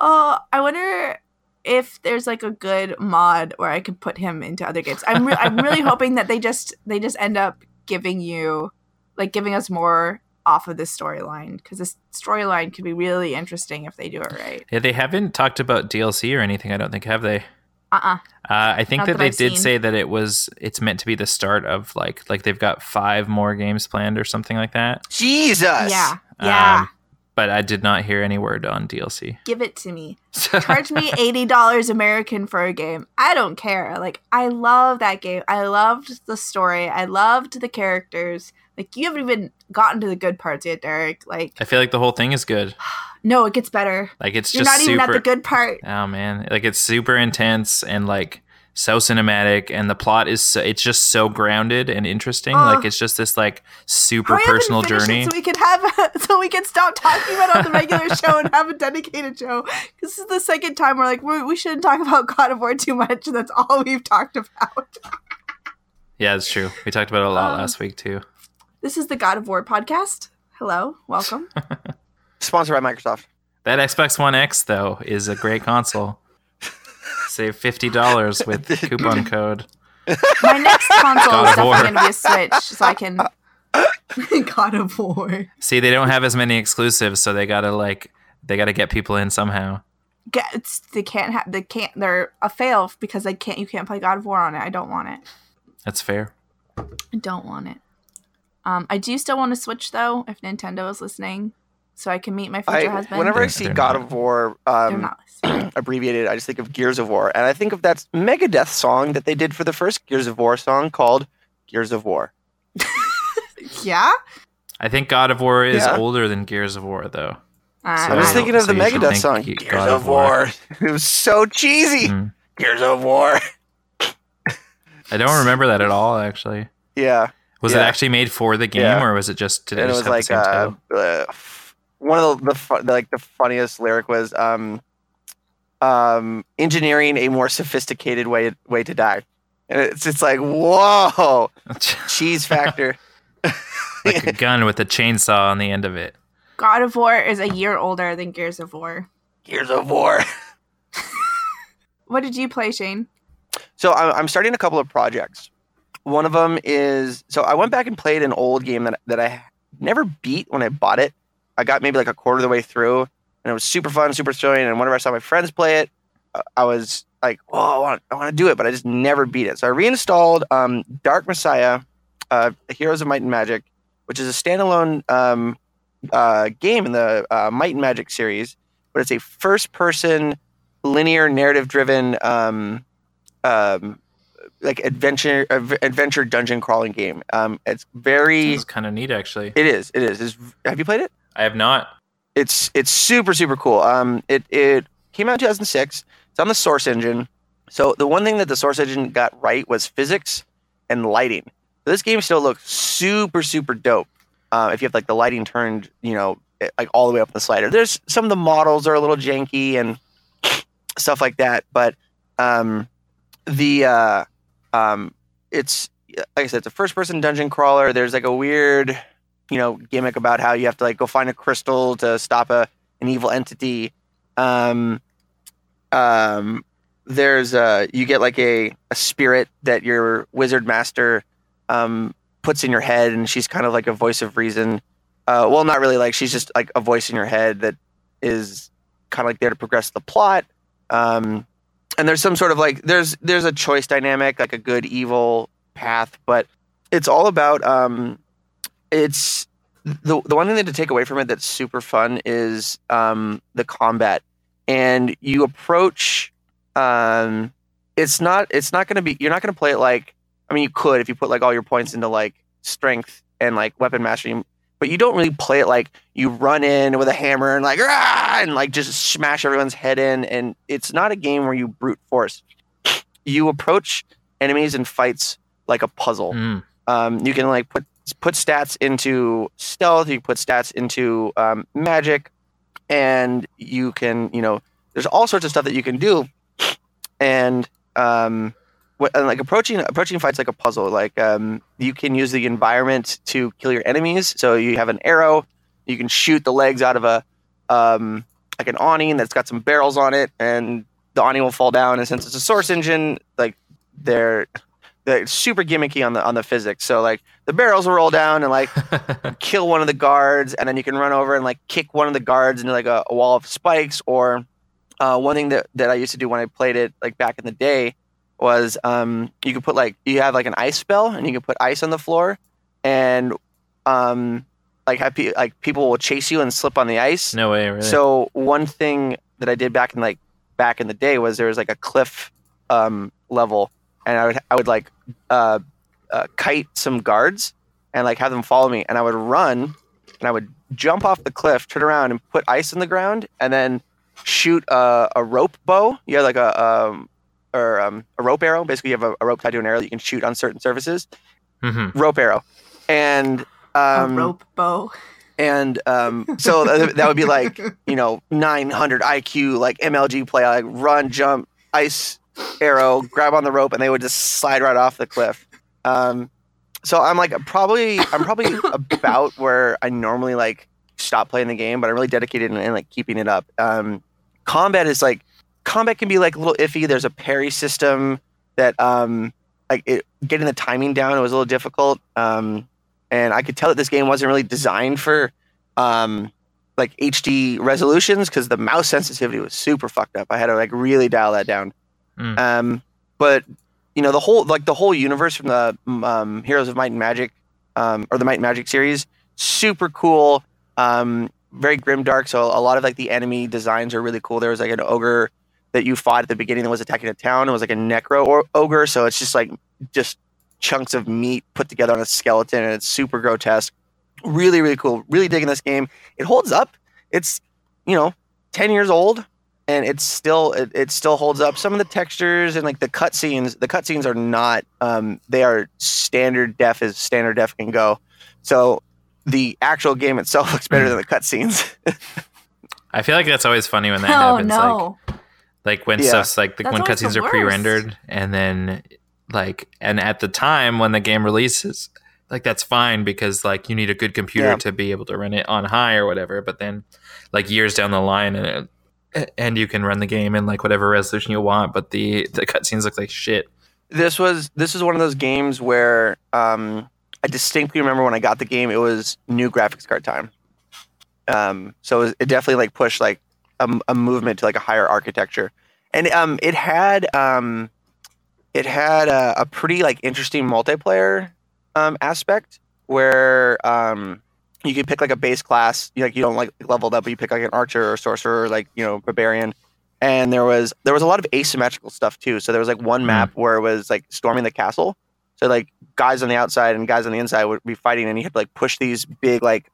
Oh, I wonder if there's like a good mod where I could put him into other games. I'm re- I'm really hoping that they just they just end up giving you like giving us more off of this storyline because this storyline could be really interesting if they do it right. Yeah, they haven't talked about DLC or anything. I don't think have they. Uh-uh. Uh, I think Not that, that they I've did seen. say that it was it's meant to be the start of like like they've got five more games planned or something like that. Jesus. Yeah. Yeah. But I did not hear any word on DLC. Give it to me. Charge me eighty dollars American for a game. I don't care. Like I love that game. I loved the story. I loved the characters. Like you haven't even gotten to the good parts yet, Derek. Like I feel like the whole thing is good. no, it gets better. Like it's just You're just not super. even at the good part. Oh man, like it's super intense and like so cinematic, and the plot is so, it's just so grounded and interesting. Ugh. like it's just this like super Hurry up and personal journey. so we could have so we can stop talking about it on the regular show and have a dedicated show. This is the second time we're like we we shouldn't talk about God of War too much. and That's all we've talked about. yeah, it's true. We talked about it a lot Um, last week too. This is the God of War podcast. Hello, welcome. Sponsored by Microsoft. That Xbox One X though is a great console. Save fifty dollars with coupon code. My next console is definitely going to be a Switch, so I can. God of War. See, they don't have as many exclusives, so they gotta like they gotta get people in somehow. Get, it's, they can't have. They can't. They're a fail because they can't. You can't play God of War on it. I don't want it. That's fair. I don't want it. Um, I do still want to Switch though. If Nintendo is listening, so I can meet my future I, husband. whenever I They're- see God not. of War um, abbreviated, I just think of Gears of War, and I think of that Megadeth song that they did for the first Gears of War song called Gears of War. yeah. I think God of War is Yeah. older than Gears of War though. Uh, I was So- thinking of the so Megadeth song, Gears God of of War. War. It was so cheesy. Mm. Gears of War. I don't remember that at all. Actually, Yeah, was it actually made for the game, Yeah. or was it just did it it just was have like the same uh, title? uh, f- one of the, the, fu- the like the funniest lyric was um, um, engineering a more sophisticated way way to die, and it's it's like whoa cheese factor. like a gun with a chainsaw on the end of it. God of War is a year older than Gears of War. Gears of War. What did you play, Shane? So I'm, I'm starting a couple of projects. One of them is so I went back and played an old game that that I never beat when I bought it. I got maybe like a quarter of the way through, and it was super fun, super thrilling. And whenever I saw my friends play it, uh, I was like, "Oh, I want, I want to do it," but I just never beat it. So I reinstalled um, Dark Messiah, uh, Heroes of Might and Magic, which is a standalone um, uh, game in the uh, Might and Magic series, but it's a first-person, linear, narrative-driven. Um, um, like adventure adv- adventure dungeon crawling game. Um, it's very kind of neat, actually. it is it is. It's, have you played it? I have not. It's it's super super cool. Um, it it came out in 2006. It's on the Source Engine. So the one thing that the Source Engine got right was physics and lighting. This game still looks super super dope. Uh, if you have like the lighting turned, you know, like all the way up the slider. There's some of the models are a little janky and stuff like that, but um, the uh, um, it's like I said, it's a first person dungeon crawler. There's like a weird, you know, gimmick about how you have to like go find a crystal to stop a an evil entity. Um, um, there's uh, you get like a a spirit that your wizard master um puts in your head, and she's kind of like a voice of reason. Uh, well, not really. Like she's just like a voice in your head that is kind of like there to progress the plot. Um, and there's some sort of like there's there's a choice dynamic, like a good evil path, but it's all about um, it's the the one thing that to take away from it that's super fun is um the combat, and you approach um, it's not it's not going to be you're not going to play it like I mean you could if you put like all your points into like strength and like weapon mastery but you don't really play it like you run in with a hammer and like "Rah!" and like just smash everyone's head in and it's not a game where you brute force you approach enemies and fights like a puzzle Mm. um, you can like put put stats into stealth you put stats into um, magic and you can you know there's all sorts of stuff that you can do and um, and, like approaching approaching fights like a puzzle. Like um, you can use the environment to kill your enemies. So you have an arrow, you can shoot the legs out of a um, like an awning that's got some barrels on it, and the awning will fall down. And since it's a source engine, like they're they're super gimmicky on the on the physics. So like the barrels will roll down and like kill one of the guards, and then you can run over and like kick one of the guards into like a, a wall of spikes. Or uh, one thing that, that I used to do when I played it like back in the day was um, you could put like you have like an ice spell, and you can put ice on the floor, and um, like have pe- like people will chase you and slip on the ice. no way, really. So one thing that I did back in like back in the day was there was like a cliff um, level, and I would I would like uh, uh, kite some guards and like have them follow me, and I would run and I would jump off the cliff, turn around, and put ice in the ground, and then shoot a, a rope bow. You have like a um, or um, a rope arrow. Basically, you have a, a rope tied to an arrow that you can shoot on certain surfaces. hmm Rope arrow, and um, a rope bow. and um, so th- that would be like you know 900 IQ like MLG play like run jump ice arrow grab on the rope and they would just slide right off the cliff. Um, so I'm like probably I'm probably about where I normally like stop playing the game, but I'm really dedicated in, in like keeping it up. Um, combat is like combat can be like a little iffy. There's a parry system that um like it, getting the timing down it was a little difficult. Um, and I could tell that this game wasn't really designed for um like HD resolutions because the mouse sensitivity was super fucked up. I had to like really dial that down. Mm. Um, but you know the whole like the whole universe from the um, Heroes of Might and Magic um, or the Might and Magic series, super cool. Um, very grim dark. So a lot of like the enemy designs are really cool. There was like an ogre that you fought at the beginning that was attacking a town. It was like a necro or- ogre. So it's just like just chunks of meat put together on a skeleton, and it's super grotesque. Really, really cool. Really digging this game. It holds up. It's you know ten years old, and it's still it, it still holds up. Some of the textures and like the cutscenes, the cutscenes are not. Um, they are standard def as standard def can go. So the actual game itself looks better than the cutscenes. I feel like that's always funny when that Oh happens. Like, no! like when Yeah. stuff's like the, when always the cutscenes are pre-rendered and then like and at the time when the game releases like that's fine because like you need a good computer Yeah. to be able to run it on high or whatever but then like years down the line and it, and you can run the game in like whatever resolution you want but the the cutscenes look like shit this was this is one of those games where um, I distinctly remember when I got the game, it was new graphics card time. Um, so it, was, it definitely like pushed like a, a movement to like a higher architecture, and um, it had um, it had a, a pretty like interesting multiplayer um, aspect where um, you could pick like a base class, you, like you don't like leveled up, but you pick like an archer or sorcerer, or, like you know barbarian, and there was there was a lot of asymmetrical stuff too. So there was like one Hmm. map where it was like storming the castle. So like guys on the outside and guys on the inside would be fighting, and you had to like push these big like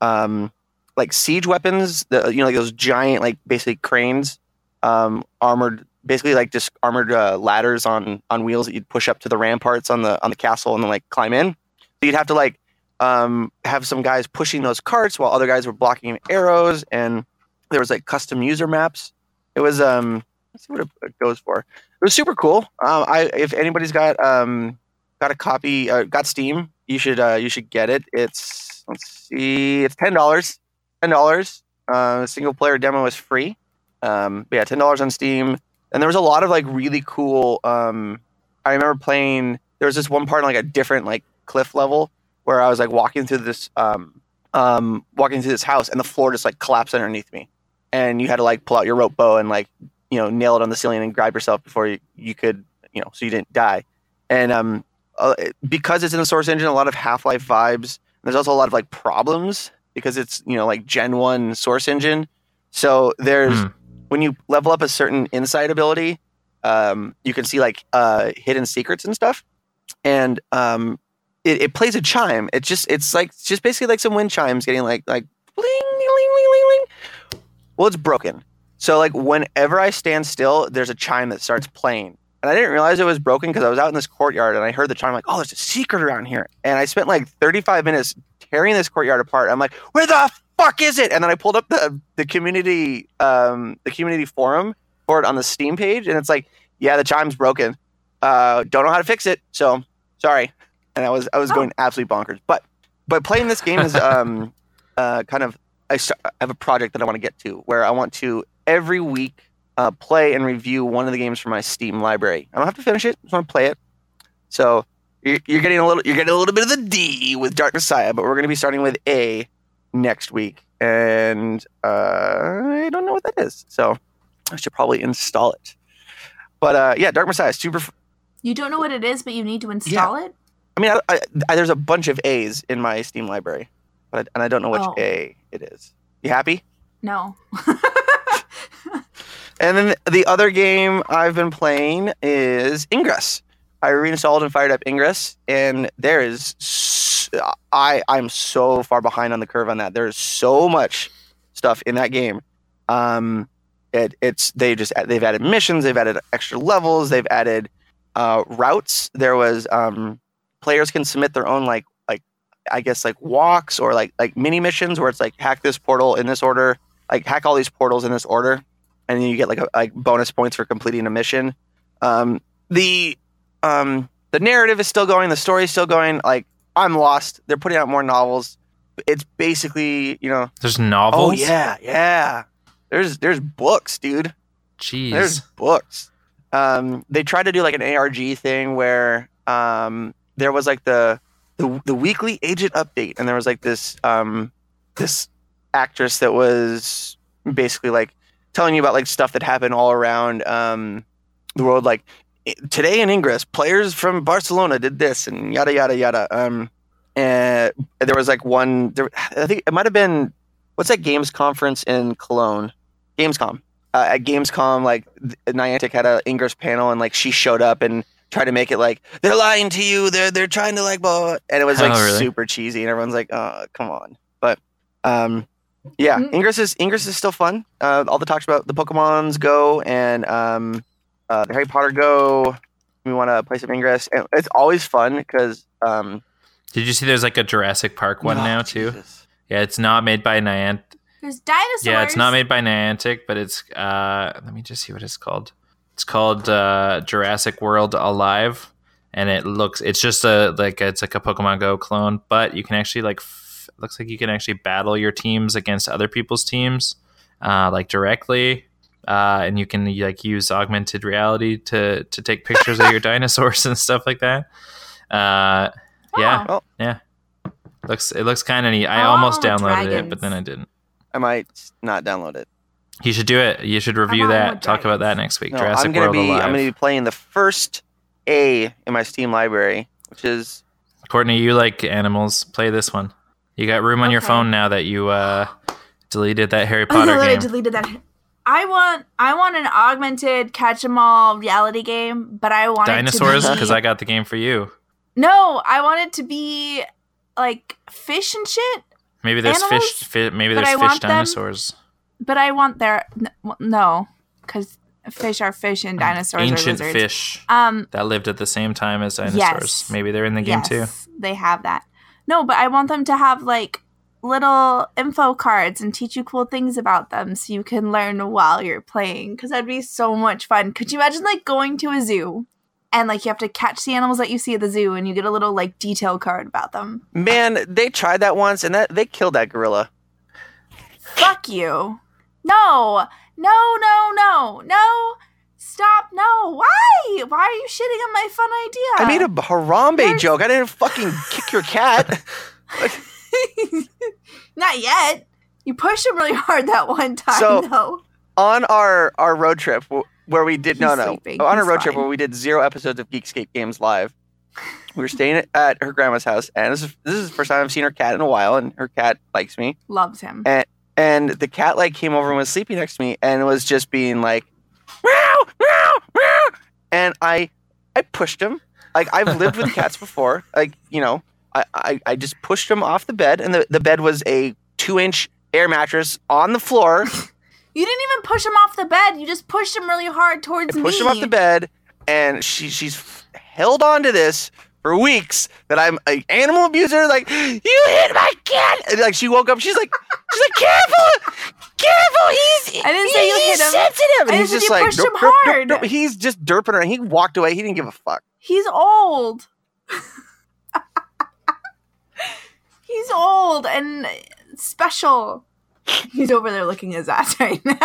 um like siege weapons, the you know like those giant like basically cranes, um armored basically like just armored uh, ladders on on wheels that you'd push up to the ramparts on the on the castle and then like climb in. So you'd have to like um have some guys pushing those carts while other guys were blocking arrows and there was like custom user maps. It was um let's see what it goes for. It was super cool. Um i if anybody's got um got a copy uh, got steam you should uh you should get it. It's let's see it's ten dollars ten dollars. Uh single player demo is free. Um but yeah ten dollars on steam. And there was a lot of like really cool um i remember playing there was this one part on like a different like cliff level where i was like walking through this um um walking through this house and the floor just like collapsed underneath me. And you had to like pull out your rope bow and like you know nail it on the ceiling and grab yourself before you, you could you know so you didn't die. And um uh, because it's in the source engine a lot of half-life vibes there's also a lot of like problems because it's you know like gen 1 source engine. So there's Hmm. when you level up a certain insight ability um you can see like uh hidden secrets and stuff. And um it, it plays a chime it just it's like it's just basically like some wind chimes getting like like bling ling ling ling ling ling well, it's broken. So like whenever I stand still, there's a chime that starts playing. And I didn't realize it was broken because I was out in this courtyard and I heard the chime like, oh, there's a secret around here. And I spent like 35 minutes tearing this courtyard apart. I'm like, where the fuck is it? And then I pulled up the the community um the community forum for it on the Steam page, and it's like, yeah, the chime's broken. Uh, don't know how to fix it, so sorry. And I was I was Oh. going absolutely bonkers. But but playing this game is um uh kind of I, I have a project that I want to get to where I want to every week uh, play and review one of the games from my Steam library. I don't have to finish it; I just want to play it. So you're, you're getting a little you're getting a little bit of the D with Dark Messiah, but we're going to be starting with A next week, and uh, I don't know what that is, so I should probably install it. But uh, yeah, Dark Messiah, is super. F- You don't know what it is, but you need to install it. I mean, I, I, I, there's a bunch of A's in my Steam library, but and I don't know which Oh. A it is. You happy? No. And then the other game I've been playing is Ingress. I reinstalled and fired up Ingress, and there is I I'm so far behind on the curve on that. There's so much stuff in that game. Um, it, it's they just they've added missions, they've added extra levels, they've added uh, routes. There was um, players can submit their own like like I guess like walks or like like mini missions where it's like hack this portal in this order, like hack all these portals in this order and then you get like a, like bonus points for completing a mission. Um, the um, the narrative is still going, the story is still going. Like I'm lost. They're putting out more novels. It's basically you know. There's novels. Oh yeah, yeah. There's there's books, dude. Jeez. There's books. Um, they tried to do like an ARG thing where um, there was like the, the the weekly agent update, and there was like this um, this actress that was basically like telling you about like stuff that happened all around um, the world. Like today in Ingress, players from Barcelona did this, and yada yada yada. Um, and there was like one. There, I think it might have been what's that games conference in Cologne? Gamescom uh, at Gamescom, like Niantic had an Ingress panel, and like she showed up and tried to make it like they're lying to you, they're they're trying to like blah, blah, blah," and it was like Oh, really? super cheesy, and everyone's like, oh, come on. But um, yeah, Mm. Ingress is Ingress is still fun. Uh, all the talks about the Pokemon's Go and um, uh, the Harry Potter Go. We want to play some Ingress, and it's always fun because um, Did you see there's like a Jurassic Park one oh, now too? Jesus. Yeah, it's not made by Niantic. There's dinosaurs. Yeah, it's not made by Niantic, but it's uh let me just see what it's called. It's called uh Jurassic World Alive and it looks it's just a like it's like a Pokemon Go clone, but you can actually like f- looks like you can actually battle your teams against other people's teams uh like directly. Uh, and you can like use augmented reality to to take pictures of your dinosaurs and stuff like that. Uh, yeah, Oh. looks it looks kind of neat. I Oh, almost downloaded it, but then I didn't. I might not download it. You should do it. You should review that. with Talk about that next week. No, Jurassic I'm gonna World be Alive. I'm gonna be playing the first A in my Steam library, which is Courtney, you like animals. Play this one. You got room on your phone now that you uh, deleted that Harry Potter no, I game. deleted that. I want I want an augmented catch 'em all reality game, but I want Dinosaurs, it be, because I got the game for you. no, I want it to be like fish and shit. Maybe there's Animals, fish. Fi- maybe there's fish want them- dinosaurs. But I want their no, because fish are fish and dinosaurs are Ancient lizards. fish Um, that lived at the same time as dinosaurs. Yes. Maybe they're in the game too. they have that. No, but I want them to have like little info cards and teach you cool things about them so you can learn while you're playing because that'd be so much fun. Could you imagine like going to a zoo and like you have to catch the animals that you see at the zoo and you get a little like detail card about them? man. They tried that once, and that they killed that gorilla. Fuck you. No, no, no, no, no. Stop. No. Why? Why are you shitting on my fun idea? I made a Harambe There's- joke. I didn't fucking kick your cat. Not yet. You pushed him really hard that one time, So- though. on our our road trip where we did no He's no sleeping. on a He's road trip where we did zero episodes of Geekscape Games live. We were staying at, at her grandma's house, and this is this is the first time I've seen her cat in a while, and her cat likes me. Loves him. And the cat like came over and was sleeping next to me, and was just being like, meow meow meow, and I I pushed him. Like I've lived with cats before. Like you know, I I, I just pushed him off the bed, and the, the bed was a two inch air mattress on the floor. You didn't even push him off the bed. You just pushed him really hard towards I pushed me. him off the bed, and she she's held on to this for weeks. That I'm an animal abuser. Like you hit my cat, and like she woke up. She's like she's like careful, careful, he's. I didn't say you hit him. sensitive. And I he's just like, pushed him "Derp, derp, derp, hard." derp." he's just derping around. He walked away. He didn't give a fuck. He's old. He's old and special. He's over there looking his ass right now.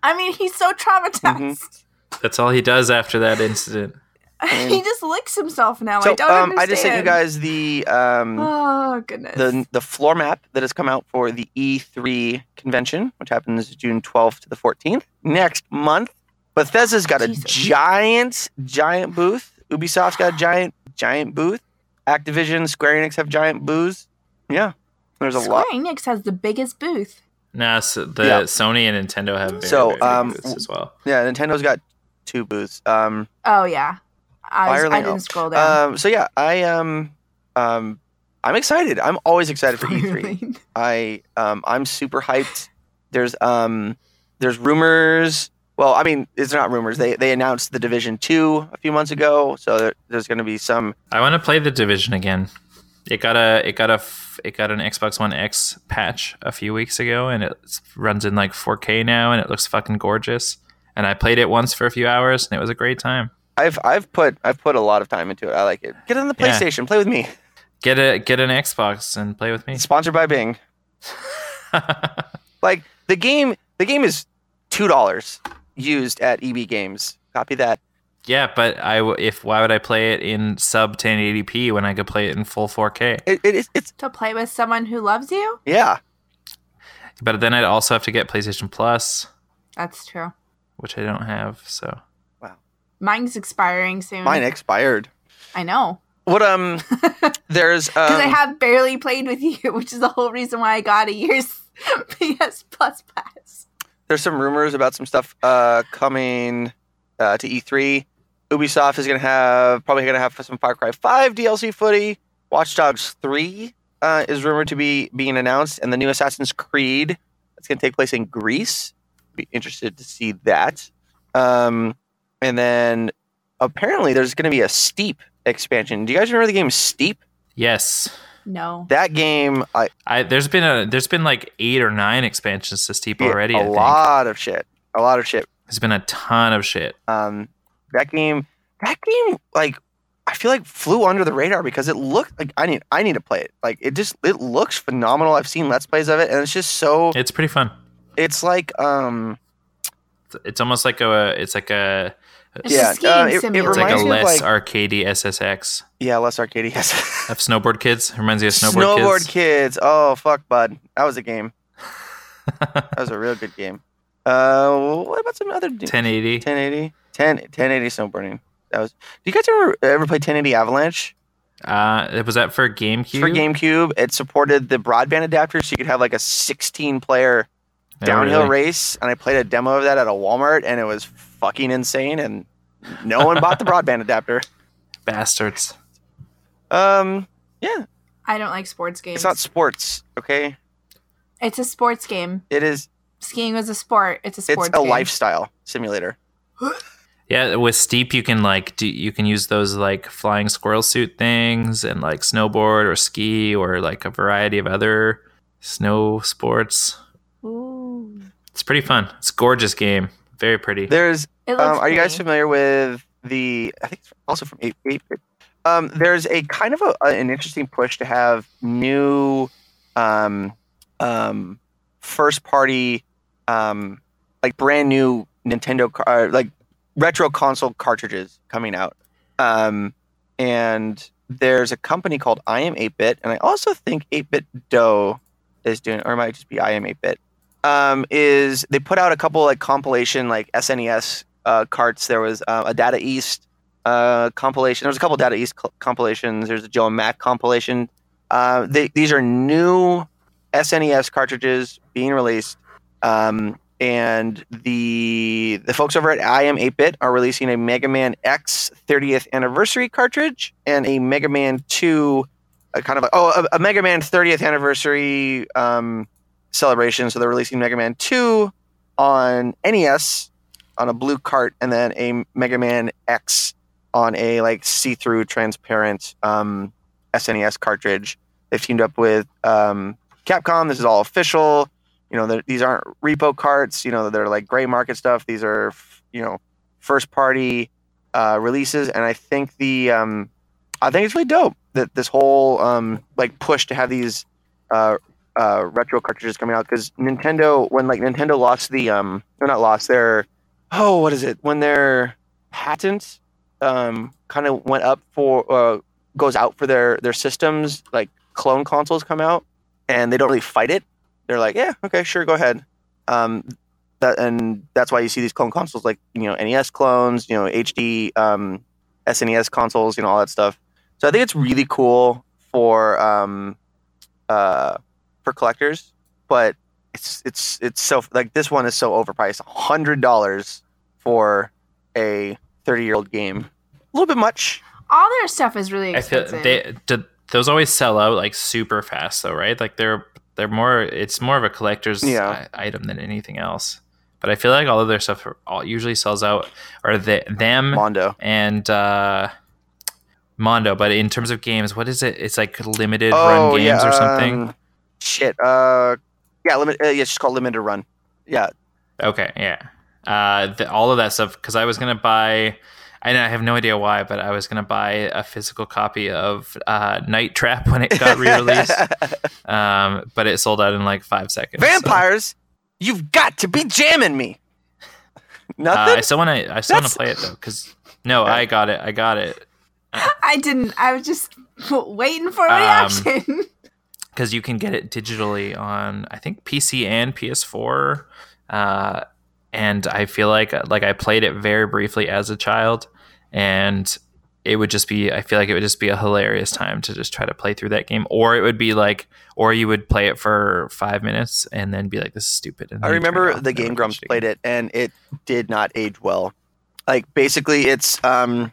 I mean, he's so traumatized. Mm-hmm. That's all he does after that incident. he just licks himself now. I don't um, understand. I just sent you guys the um, Oh goodness. the the floor map that has come out for the E3 convention, which happens June 12th to the 14th next month. Bethesda's got a Jesus. giant, giant booth. Ubisoft's got a giant, giant booth. Activision, Square Enix have giant booths. Yeah, there's a Square lot. Square Enix has the biggest booth. Nah, so the Yeah. Sony and Nintendo have very, So, very um, booths as well. Yeah, Nintendo's got two booths. Um, Oh yeah, I, was, I oh. didn't scroll down. um, so yeah, I um, um, I'm excited. I'm always excited for E3. I um I'm super hyped. There's um there's rumors. Well, I mean, it's not rumors. They they announced the Division Two a few months ago, so there, there's going to be some. I want to play the Division again. It got a it got a f- it got an Xbox One X patch a few weeks ago, and it runs in like 4K now, and it looks fucking gorgeous. And I played it once for a few hours, and it was a great time. I've I've put I've put a lot of time into it. I like it. Get on the Yeah. PlayStation, play with me. Get a get an Xbox and play with me. Sponsored by Bing. Like the game, the game is two dollars used at EB Games. Copy that. yeah, but I w- if why would I play it in sub 1080p when I could play it in full 4K? It, it is. It's to play with someone who loves you. yeah. But then I'd also have to get PlayStation Plus, That's true. Which I don't have. So wow, Mine's expiring soon. Mine expired. I know What um? There's because I um, have barely played with you, which is the whole reason why I got a year's PS Plus pass. there's some rumors about some stuff uh, coming uh, to E3. Ubisoft is going to have probably going to have some Far Cry 5 DLC footy. Watch Dogs 3 uh, is rumored to be being announced, and the new Assassin's Creed that's going to take place in Greece. Be interested to see that. Um, and then apparently there's going to be a Steep expansion. Do you guys remember the game Steep? yes, No, That game, I I there's been a there's been like eight or nine expansions to Steep already. a I think. lot of shit, a lot of shit. There's been a ton of shit. um, that game that game like I feel like flew under the radar because it looked like I need I need to play it. Like it just it looks phenomenal. I've seen let's plays of it and it's just so It's pretty fun. It's like um It's- It's almost like a it's like a it's yeah, a uh, it- it simulator. it's like a reminds me of, less like- arcadey SSX yeah, less arcadey. Yes. of Snowboard Kids. Reminds you of Snowboard, Snowboard Kids. kids. Oh fuck, bud. That was a game. That was a real good game. Uh what about some other 1080. 1080? 10 1080 snowboarding. That was Do you guys ever ever play 1080 Avalanche? Uh, it was that for GameCube? for GameCube. It supported the broadband adapter, so you could have like a 16 player downhill really? race. And I played a demo of that at a Walmart, and it was fucking insane. And no one bought the broadband adapter. Bastards. Um, yeah, I don't like sports games. it's not sports. Okay, It's a sports game. it is. Skiing was a sport. It's a sports. It's a game. lifestyle simulator. Yeah, with Steep you can like do you can use those like flying squirrel suit things and like snowboard or ski or like a variety of other snow sports. Ooh. It's pretty fun. It's a gorgeous game. Very pretty. There's. Um, are you guys familiar with the? I think it's also from eight. eight um, there's a kind of a, an interesting push to have new, um, um, first party, um, like brand new Nintendo, uh, like retro console cartridges coming out. Um, and there's a company called I Am 8-Bit, and I also think 8-Bit Doe is doing, or it might just be I Am 8-Bit. Um, is they put out a couple like compilation like SNES uh, carts. There was uh, a Data East uh, compilation. There was a couple Data East co- compilations. There's a Joe and Mac compilation. Uh, they, these are new SNES cartridges being released. Um, and the the folks over at I Am 8-Bit are releasing a Mega Man X 30th anniversary cartridge and a Mega Man 2, a kind of a, oh a, a Mega Man 30th anniversary um, celebration. So they're releasing Mega Man 2 on NES on a blue cart, and then a Mega Man X on a like see-through transparent um, SNES cartridge. They've teamed up with um, Capcom. This is all official. You know, these aren't repo carts. You know, they're like gray market stuff. These are you know first party uh, releases, and I think the um, I think it's really dope that this whole um, like push to have these uh, uh, retro cartridges coming out because Nintendo when like Nintendo lost the um or not lost their oh what is it? When their patent um kind of went up for uh, goes out for their their systems like clone consoles come out and they don't really fight it. They're like yeah okay sure go ahead. Um that and that's why you see these clone consoles like you know NES clones you know HD um SNES consoles you know all that stuff. So I think it's really cool for um uh for collectors but it's it's it's so like this one is so overpriced hundred dollars for a 30 year old game a little bit much All their stuff is really I feel expensive. they did those always sell out like super fast though, right? Like they're they're more it's more of a collector's Yeah. i- item than anything else. But I feel like all of their stuff all usually sells out or the, them mondo and uh Mondo, but in terms of games, what is it? It's like limited run games or something. um, shit uh yeah limit uh, yeah it's just called limited run yeah Okay, yeah. Uh, the, all of that stuff because I was gonna buy. I know I have no idea why, but I was gonna buy a physical copy of uh, Night Trap when it got re-released. um, but it sold out in like five seconds. so- vampires you've got to be jamming me Uh, nothing I still want to. I still want to play it though, because no, I got it. I got it I didn't. I was just waiting for a Um, reaction. because you can get it digitally on I think PC and PS4. Uh, and I feel like like I played it very briefly as a child, and it would just be I feel like it would just be a hilarious time to just try to play through that game, or it would be like, or you would play it for five minutes and then be like, this is stupid. And I then you turn it remember the Game Grumps played it, and it did not age well. Like basically, it's um,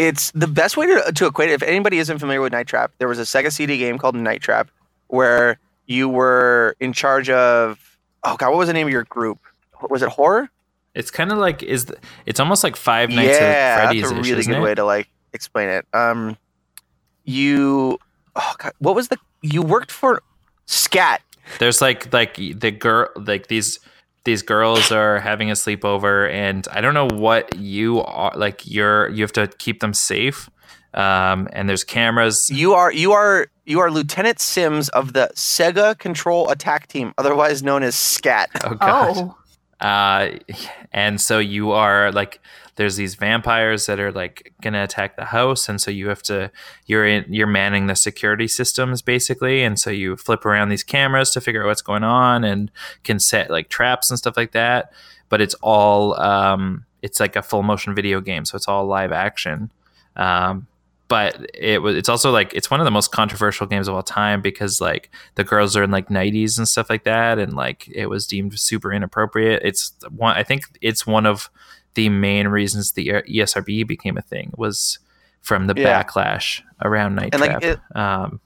it's the best way to, to equate it. If anybody isn't familiar with Night Trap, there was a Sega CD game called Night Trap where you were in charge of oh god, what was the name of your group? Was it horror? It's kind of like is the, it's almost like Five Nights yeah, at Freddy's. that's a really good way to like explain it. Um, you oh god, what was the you worked for Scat? there's like like the girl like these these girls are having a sleepover and i don't know what you are like you're you have to keep them safe um and there's cameras. You are you are you are Lieutenant Sims of the Sega Control Attack Team, otherwise known as SCAT. oh god. Oh, uh and so you are like there's these vampires that are like gonna attack the house and so you have to you're in you're manning the security systems basically and so you flip around these cameras to figure out what's going on and can set like traps and stuff like that. But it's all um it's like a full motion video game so it's all live action. Um but it was it's also like it's one of the most controversial games of all time because like the girls are in like 90s and stuff like that and like it was deemed super inappropriate. It's one i think it's one of the main reasons the esrb became a thing was from the Yeah. backlash around night And trap. like it, um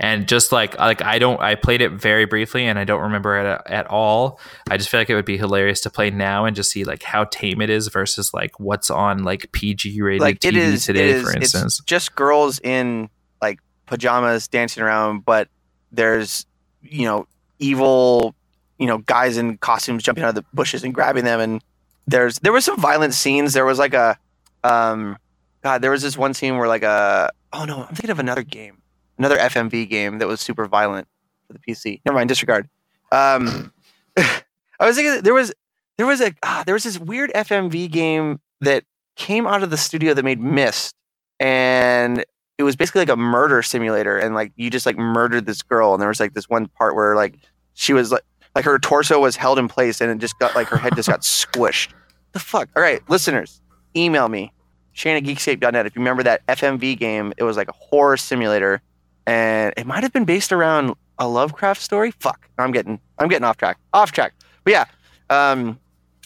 and just like like i don't i played it very briefly and i don't remember it at, at all. I just feel like it would be hilarious to play now and just see like how tame it is versus like what's on like pg rated like tv it is today is, for instance. it's just girls in like pajamas dancing around, but there's you know evil you know guys in costumes jumping out of the bushes and grabbing them, and there's there was some violent scenes. There was like a um God, there was this one scene where like a oh no, I'm thinking of another game, another FMV game that was super violent for the PC. Never mind, disregard. Um, I was thinking there was there was a ah, there was this weird FMV game that came out of the studio that made Myst, and it was basically like a murder simulator, and like you just like murdered this girl, and there was like this one part where like she was like like her torso was held in place, and it just got like her head just got squished. The fuck! All right, listeners, email me Shane at Geekscape.net if you remember that FMV game. It was like a horror simulator, and it might have been based around a Lovecraft story. Fuck, I'm getting I'm getting off track. Off track. But yeah, um,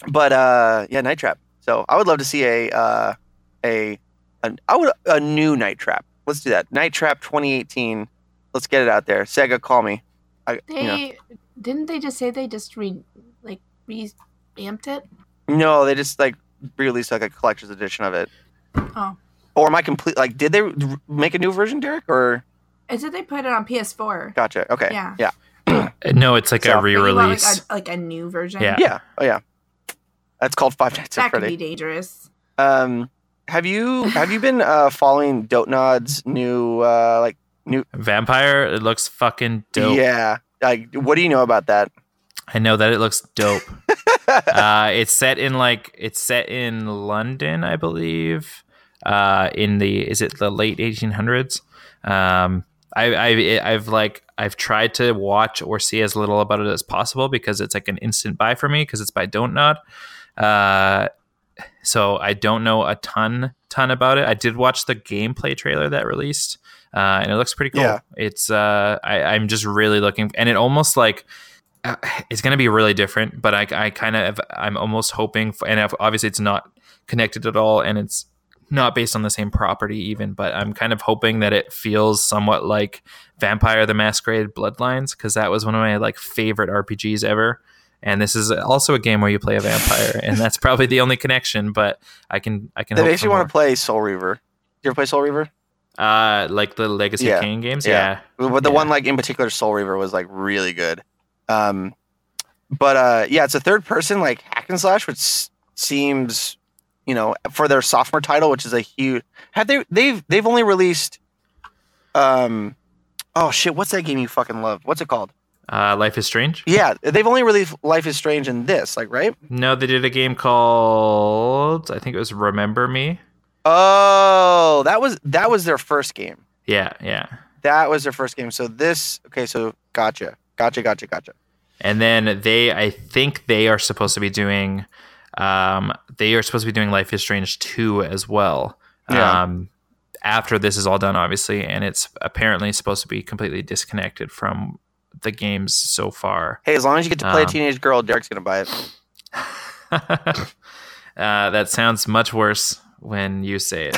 but uh, yeah, Night Trap. So I would love to see a uh, a an, I would a new Night Trap. Let's do that. Night Trap 2018. Let's get it out there. Sega, call me. I, they you know. Didn't they just say they just re like revamped it? No, they just like released like a collector's edition of it. Oh. Or am I complete? Like, did they make a new version, Derek? Or is It they put it on PS4. Gotcha. Okay. Yeah. Yeah. No, it's like So- a Maybe you want, re-release. like, a, like a new version. Yeah. Yeah. Oh yeah. That's called Five Nights at that could be dangerous. Um, have you have you been uh, following Dontnod's new uh, like new? Vampire, it looks fucking dope. Yeah. Like, what do you know about that? I know that it looks dope. uh, it's set in like it's set in London, I believe. Uh, in the is it the late 1800s? Um, I, I I've like I've tried to watch or see as little about it as possible because it's like an instant buy for me because it's by Dontnod. Uh, so I don't know a ton ton about it. I did watch the gameplay trailer that released, uh, and it looks pretty cool. Yeah. It's uh, I, I'm just really looking, and it almost like uh, it's going to be really different. But I, I kind of I'm almost hoping, for, and obviously it's not connected at all, and it's not based on the same property even. But I'm kind of hoping that it feels somewhat like Vampire: The Masquerade Bloodlines because that was one of my like favorite RPGs ever. And this is also a game where you play a vampire, and that's probably the only connection. But I can I can. That makes you want to play Soul Reaver. You ever play Soul Reaver? Uh, like the Legacy Yeah. Kain games. Yeah. Yeah. But the Yeah. one like in particular, Soul Reaver was like really good. Um, but uh, yeah, it's a third person like hack and slash, which seems, you know, for their sophomore title, which is a huge. Have they? They've they've only released. Um, oh shit! What's that game you fucking love? What's it called? Uh, Life is Strange. Yeah, they've only released Life is Strange and this, like, right? No, they did a game called I think it was Remember Me. Oh, that was that was their first game. Yeah, yeah. That was their first game. So this, okay, so gotcha, gotcha, gotcha, gotcha. And then they, I think they are supposed to be doing, um, they are supposed to be doing Life is Strange two as well. Yeah. Um, after this is all done, obviously, and it's apparently supposed to be completely disconnected from the games so far. Hey, as long as you get to play Um, a teenage girl, Derek's gonna buy it. uh, that sounds much worse when you say it.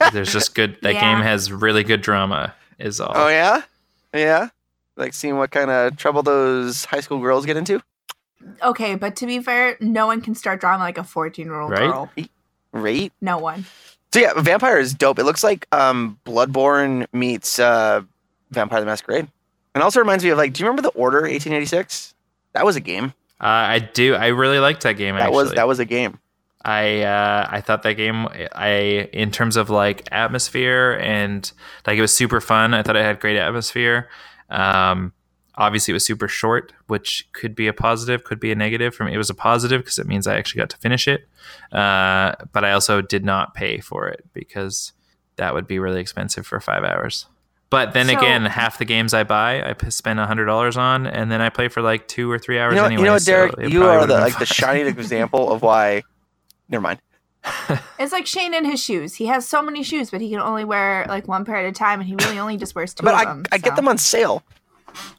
There's just good. That Yeah. game has really good drama. Is all. oh yeah, yeah. Like seeing what kind of trouble those high school girls get into. Okay, but to be fair, no one can start drama like a 14 year old Right? girl. Right. No one. So yeah, Vampire is dope. It looks like um, Bloodborne meets uh, Vampire the Masquerade, and also reminds me of like, do you remember the Order 1886? That was a game. Uh, I do. I really liked that game. That actually, was that was a game. I uh, I thought that game. I in terms of like atmosphere and like it was super fun. I thought it had great atmosphere. Um, obviously, it was super short, which could be a positive, could be a negative. For me, it was a positive because it means I actually got to finish it. Uh, but I also did not pay for it because that would be really expensive for five hours. But then So- again, half the games I buy, I spend hundred dollars on, and then I play for like two or three hours You know, anyway. you know what, so Derek? it you are the like the shining example of why. Never mind. It's like Shane in his shoes. He has so many shoes, but he can only wear like one pair at a time, and he really only just wears two But of I, them. I get them on sale.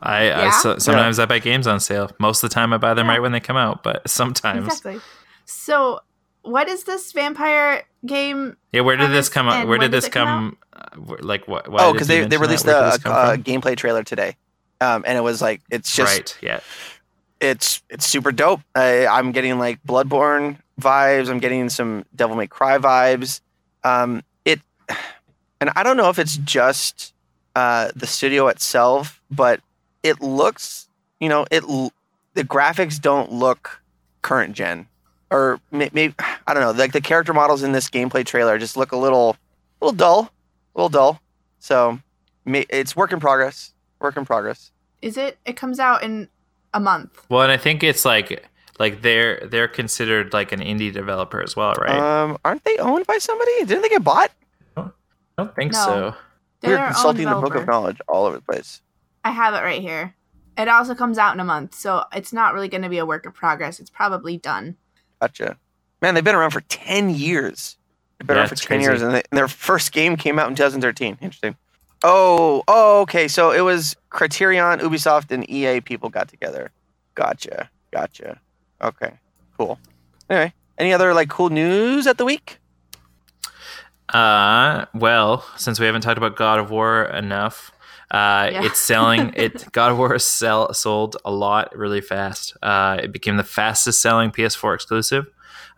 I, I Yeah? so, sometimes I buy games on sale. Most of the time, I buy them Yeah. right when they come out, but sometimes. Exactly. So, what is this vampire game? Yeah, where did this come? and Where did this come come? uh, like what? Oh, because they, they released that? Where a, this come a, from? gameplay trailer today, um, and it was like it's just right. Yeah. it's it's super dope. I, I'm getting like Bloodborne vibes. I'm getting some Devil May Cry vibes. Um, it, and I don't know if it's just uh, the studio itself, but it looks, you know, it the graphics don't look current gen, or maybe I don't know. Like the character models in this gameplay trailer just look a little, a little dull, a little dull. So may, it's work in progress. Work in progress. Is it? It comes out in a month. Well, and I think it's like like they're they're considered like an indie developer as well, right? Um, aren't they owned by somebody? Didn't they get bought? I don't think no. so. They're We're consulting the book of knowledge all over the place. I have it right here. It also comes out in a month, so it's not really going to be a work in progress. It's probably done. Gotcha. Man, they've been around for ten years. They've been Yeah, around for ten crazy. years, and, they, and their first game came out in 2013. Interesting. Oh, oh, okay. So it was Criterion, Ubisoft, and EA people got together. Gotcha. Gotcha. Okay. Cool. Anyway, any other like cool news at the week? Uh, well, since we haven't talked about God of War enough, uh, Yeah. it's selling. It God of War sell sold a lot really fast. Uh, it became the fastest selling PS4 exclusive,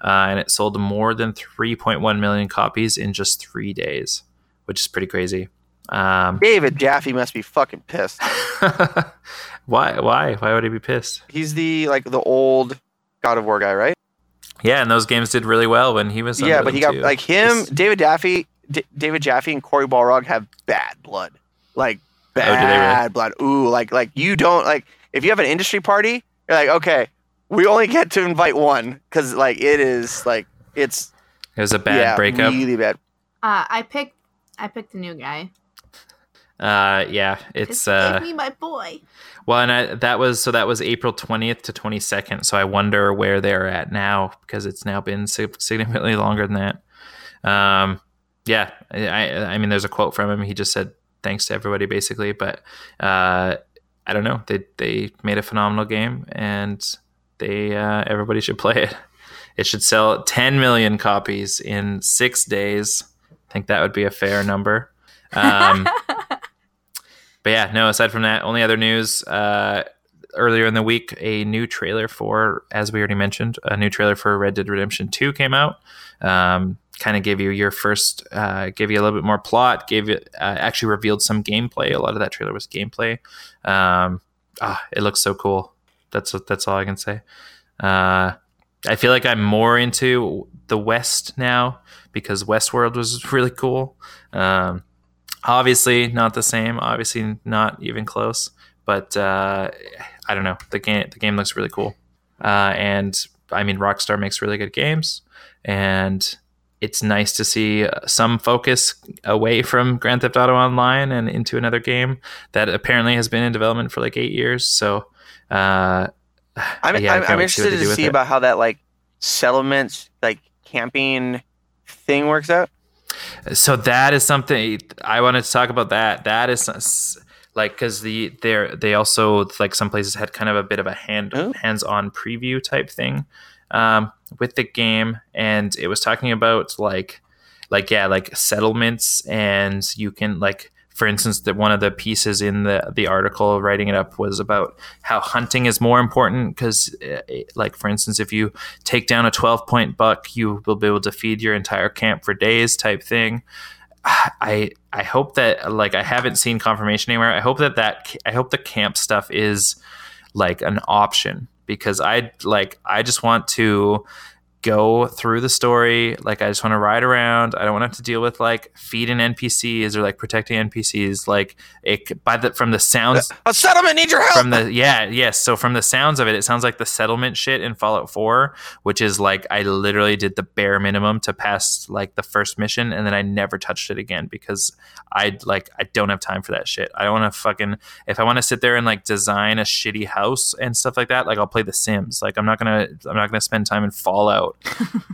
uh, and it sold more than 3.1 million copies in just three days, which is pretty crazy. Um, David Jaffe must be fucking pissed. why? Why? Why would he be pissed? He's the like the old God of War guy, right? Yeah, and those games did really well when he was. yeah, under but he got too. like him, David Jaffe, D- David Jaffe, and Cory Barlog have bad blood, like Oh, really? bad blood. Ooh, like like you don't like if you have an industry party, you're like okay, we only get to invite one because like it is like it's It was a bad yeah, breakup. really bad. Uh, I picked I picked a new guy. Uh, yeah, it's uh, me my boy. well, and I, that was so that was April twentieth to twenty second. So I wonder where they're at now because it's now been significantly longer than that. Um, yeah, I, I mean, there's a quote from him. He just said thanks to everybody, basically. But uh, I don't know. They they made a phenomenal game, and they uh, everybody should play it. It should sell 10 million copies in six days. I think that would be a fair number. Um, but yeah, no. Aside from that, only other news. Uh, earlier in the week, a new trailer for, as we already mentioned, a new trailer for Red Dead Redemption Two came out. Um, kind of gave you your first, uh, gave you a little bit more plot. Gave it uh, actually revealed some gameplay. A lot of that trailer was gameplay. Um, ah, it looks so cool. That's that's all I can say. Uh, I feel like I'm more into the West now because Westworld was really cool. Um, obviously not the same. Obviously not even close. But uh, I don't know. The game the game looks really cool. Uh, and I mean, Rockstar makes really good games, and it's nice to see some focus away from Grand Theft Auto Online and into another game that apparently has been in development for like eight years. So. Uh, I'm, yeah, I'm, I'm see interested to see it. about how that like settlements like camping thing works out. So that is something I wanted to talk about. That that is like because the there they also like some places had kind of a bit of a hand Oh. hands on preview type thing um, with the game, and it was talking about like like yeah like settlements, and you can like for instance that one of the pieces in the the article writing it up was about how hunting is more important because eh, eh, like for instance if you take down a 12 point buck you will be able to feed your entire camp for days type thing. I i hope that like i haven't seen confirmation anywhere. I hope that that i hope the camp stuff is like an option because i like i just want to go through the story. Like i just want to ride around. I don't want to have to deal with like feeding npcs or like protecting npcs like it by the from the sounds uh, A settlement needs your help. from the yeah yes. So from the sounds of it it sounds like the settlement shit in fallout 4 which is like i literally did the bare minimum to pass like the first mission and then i never touched it again because i like i don't have time for that shit. I don't want to fucking if i want to sit there and like design a shitty house and stuff like that like i'll play the sims. Like i'm not gonna i'm not gonna spend time in fallout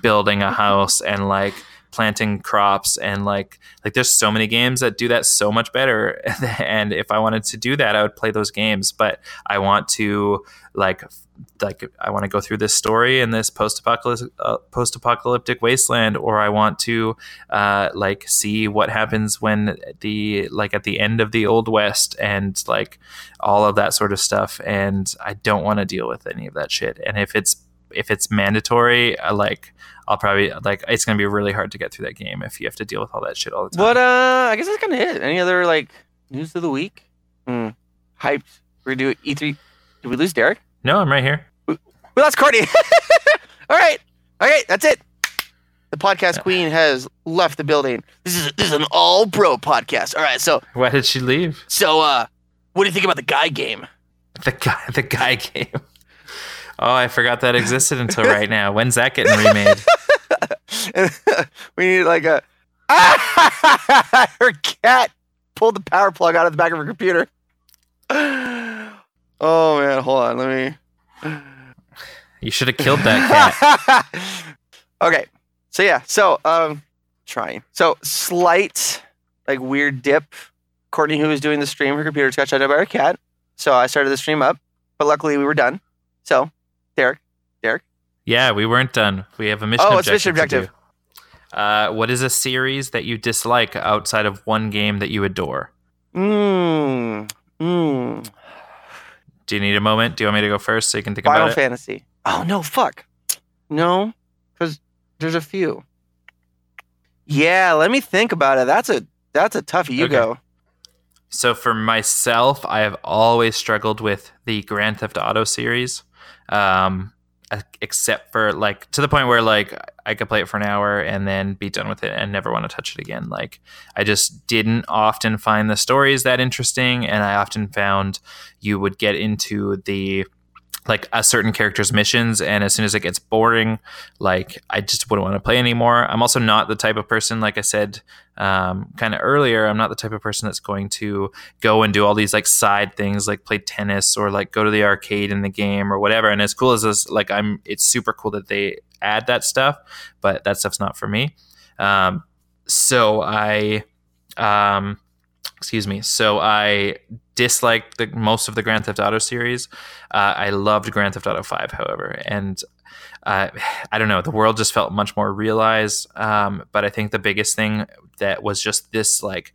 building a house and like planting crops and like like there's so many games that do that so much better and if i wanted to do that i would play those games. But i want to like like i want to go through this story in this post-apocalyptic uh, post-apocalyptic wasteland or i want to uh like see what happens when the like at the end of the old west and like all of that sort of stuff. And i don't want to deal with any of that shit. And if it's if it's mandatory uh, like I'll probably like it's gonna be really hard to get through that game if you have to deal with all that shit all the time. But uh, I guess that's kind of it. Any other like news of the week? Hmm. Hyped. We're gonna do E3. Did we lose Derek? No, I'm right here. We lost Courtney. All right. All right. That's it. The podcast queen has left the building. This is this is an all bro podcast. All right. So Why did she leave? so uh, what do you think about the guy game? The guy, the guy game. Oh, I forgot that existed until right now. When's that getting remade? we need like a. her cat pulled the power plug out of the back of her computer. Oh man, hold on. Let me. You should have killed that cat. okay. So yeah. So um, trying. So slight like weird dip. Courtney, who was doing the stream, her computer got shut down by her cat. So I started the stream up, but luckily we were done. So Derek, Derek. Yeah, we weren't done. We have a mission Oh, it's objective. mission objective. Uh, what is a series that you dislike outside of one game that you adore? mmm, mmm, Do you need a moment? Do you want me to go first so you can think about it? Final? Fantasy. Oh no, fuck, no, because there's a few. Yeah, let me think about it. That's a That's a toughie. You Okay. go. So for myself, I have always struggled with the Grand Theft Auto series, um, except for like to the point where like I could play it for an hour and then be done with it and never want to touch it again. Like I just didn't often find the stories that interesting, and I often found you would get into the like a certain character's missions and as soon as it gets boring like i just wouldn't want to play anymore. I'm also not the type of person like i said um, kind of earlier i'm not the type of person that's going to go and do all these like side things like play tennis or like go to the arcade in the game or whatever. And as cool as this like i'm it's super cool that they add that stuff but that stuff's not for me. Um, so i um, excuse me so i disliked the most of the grand theft auto series uh, i loved grand theft auto 5 however and uh, I don't know. The world just felt much more realized. Um, but I think the biggest thing that was just this like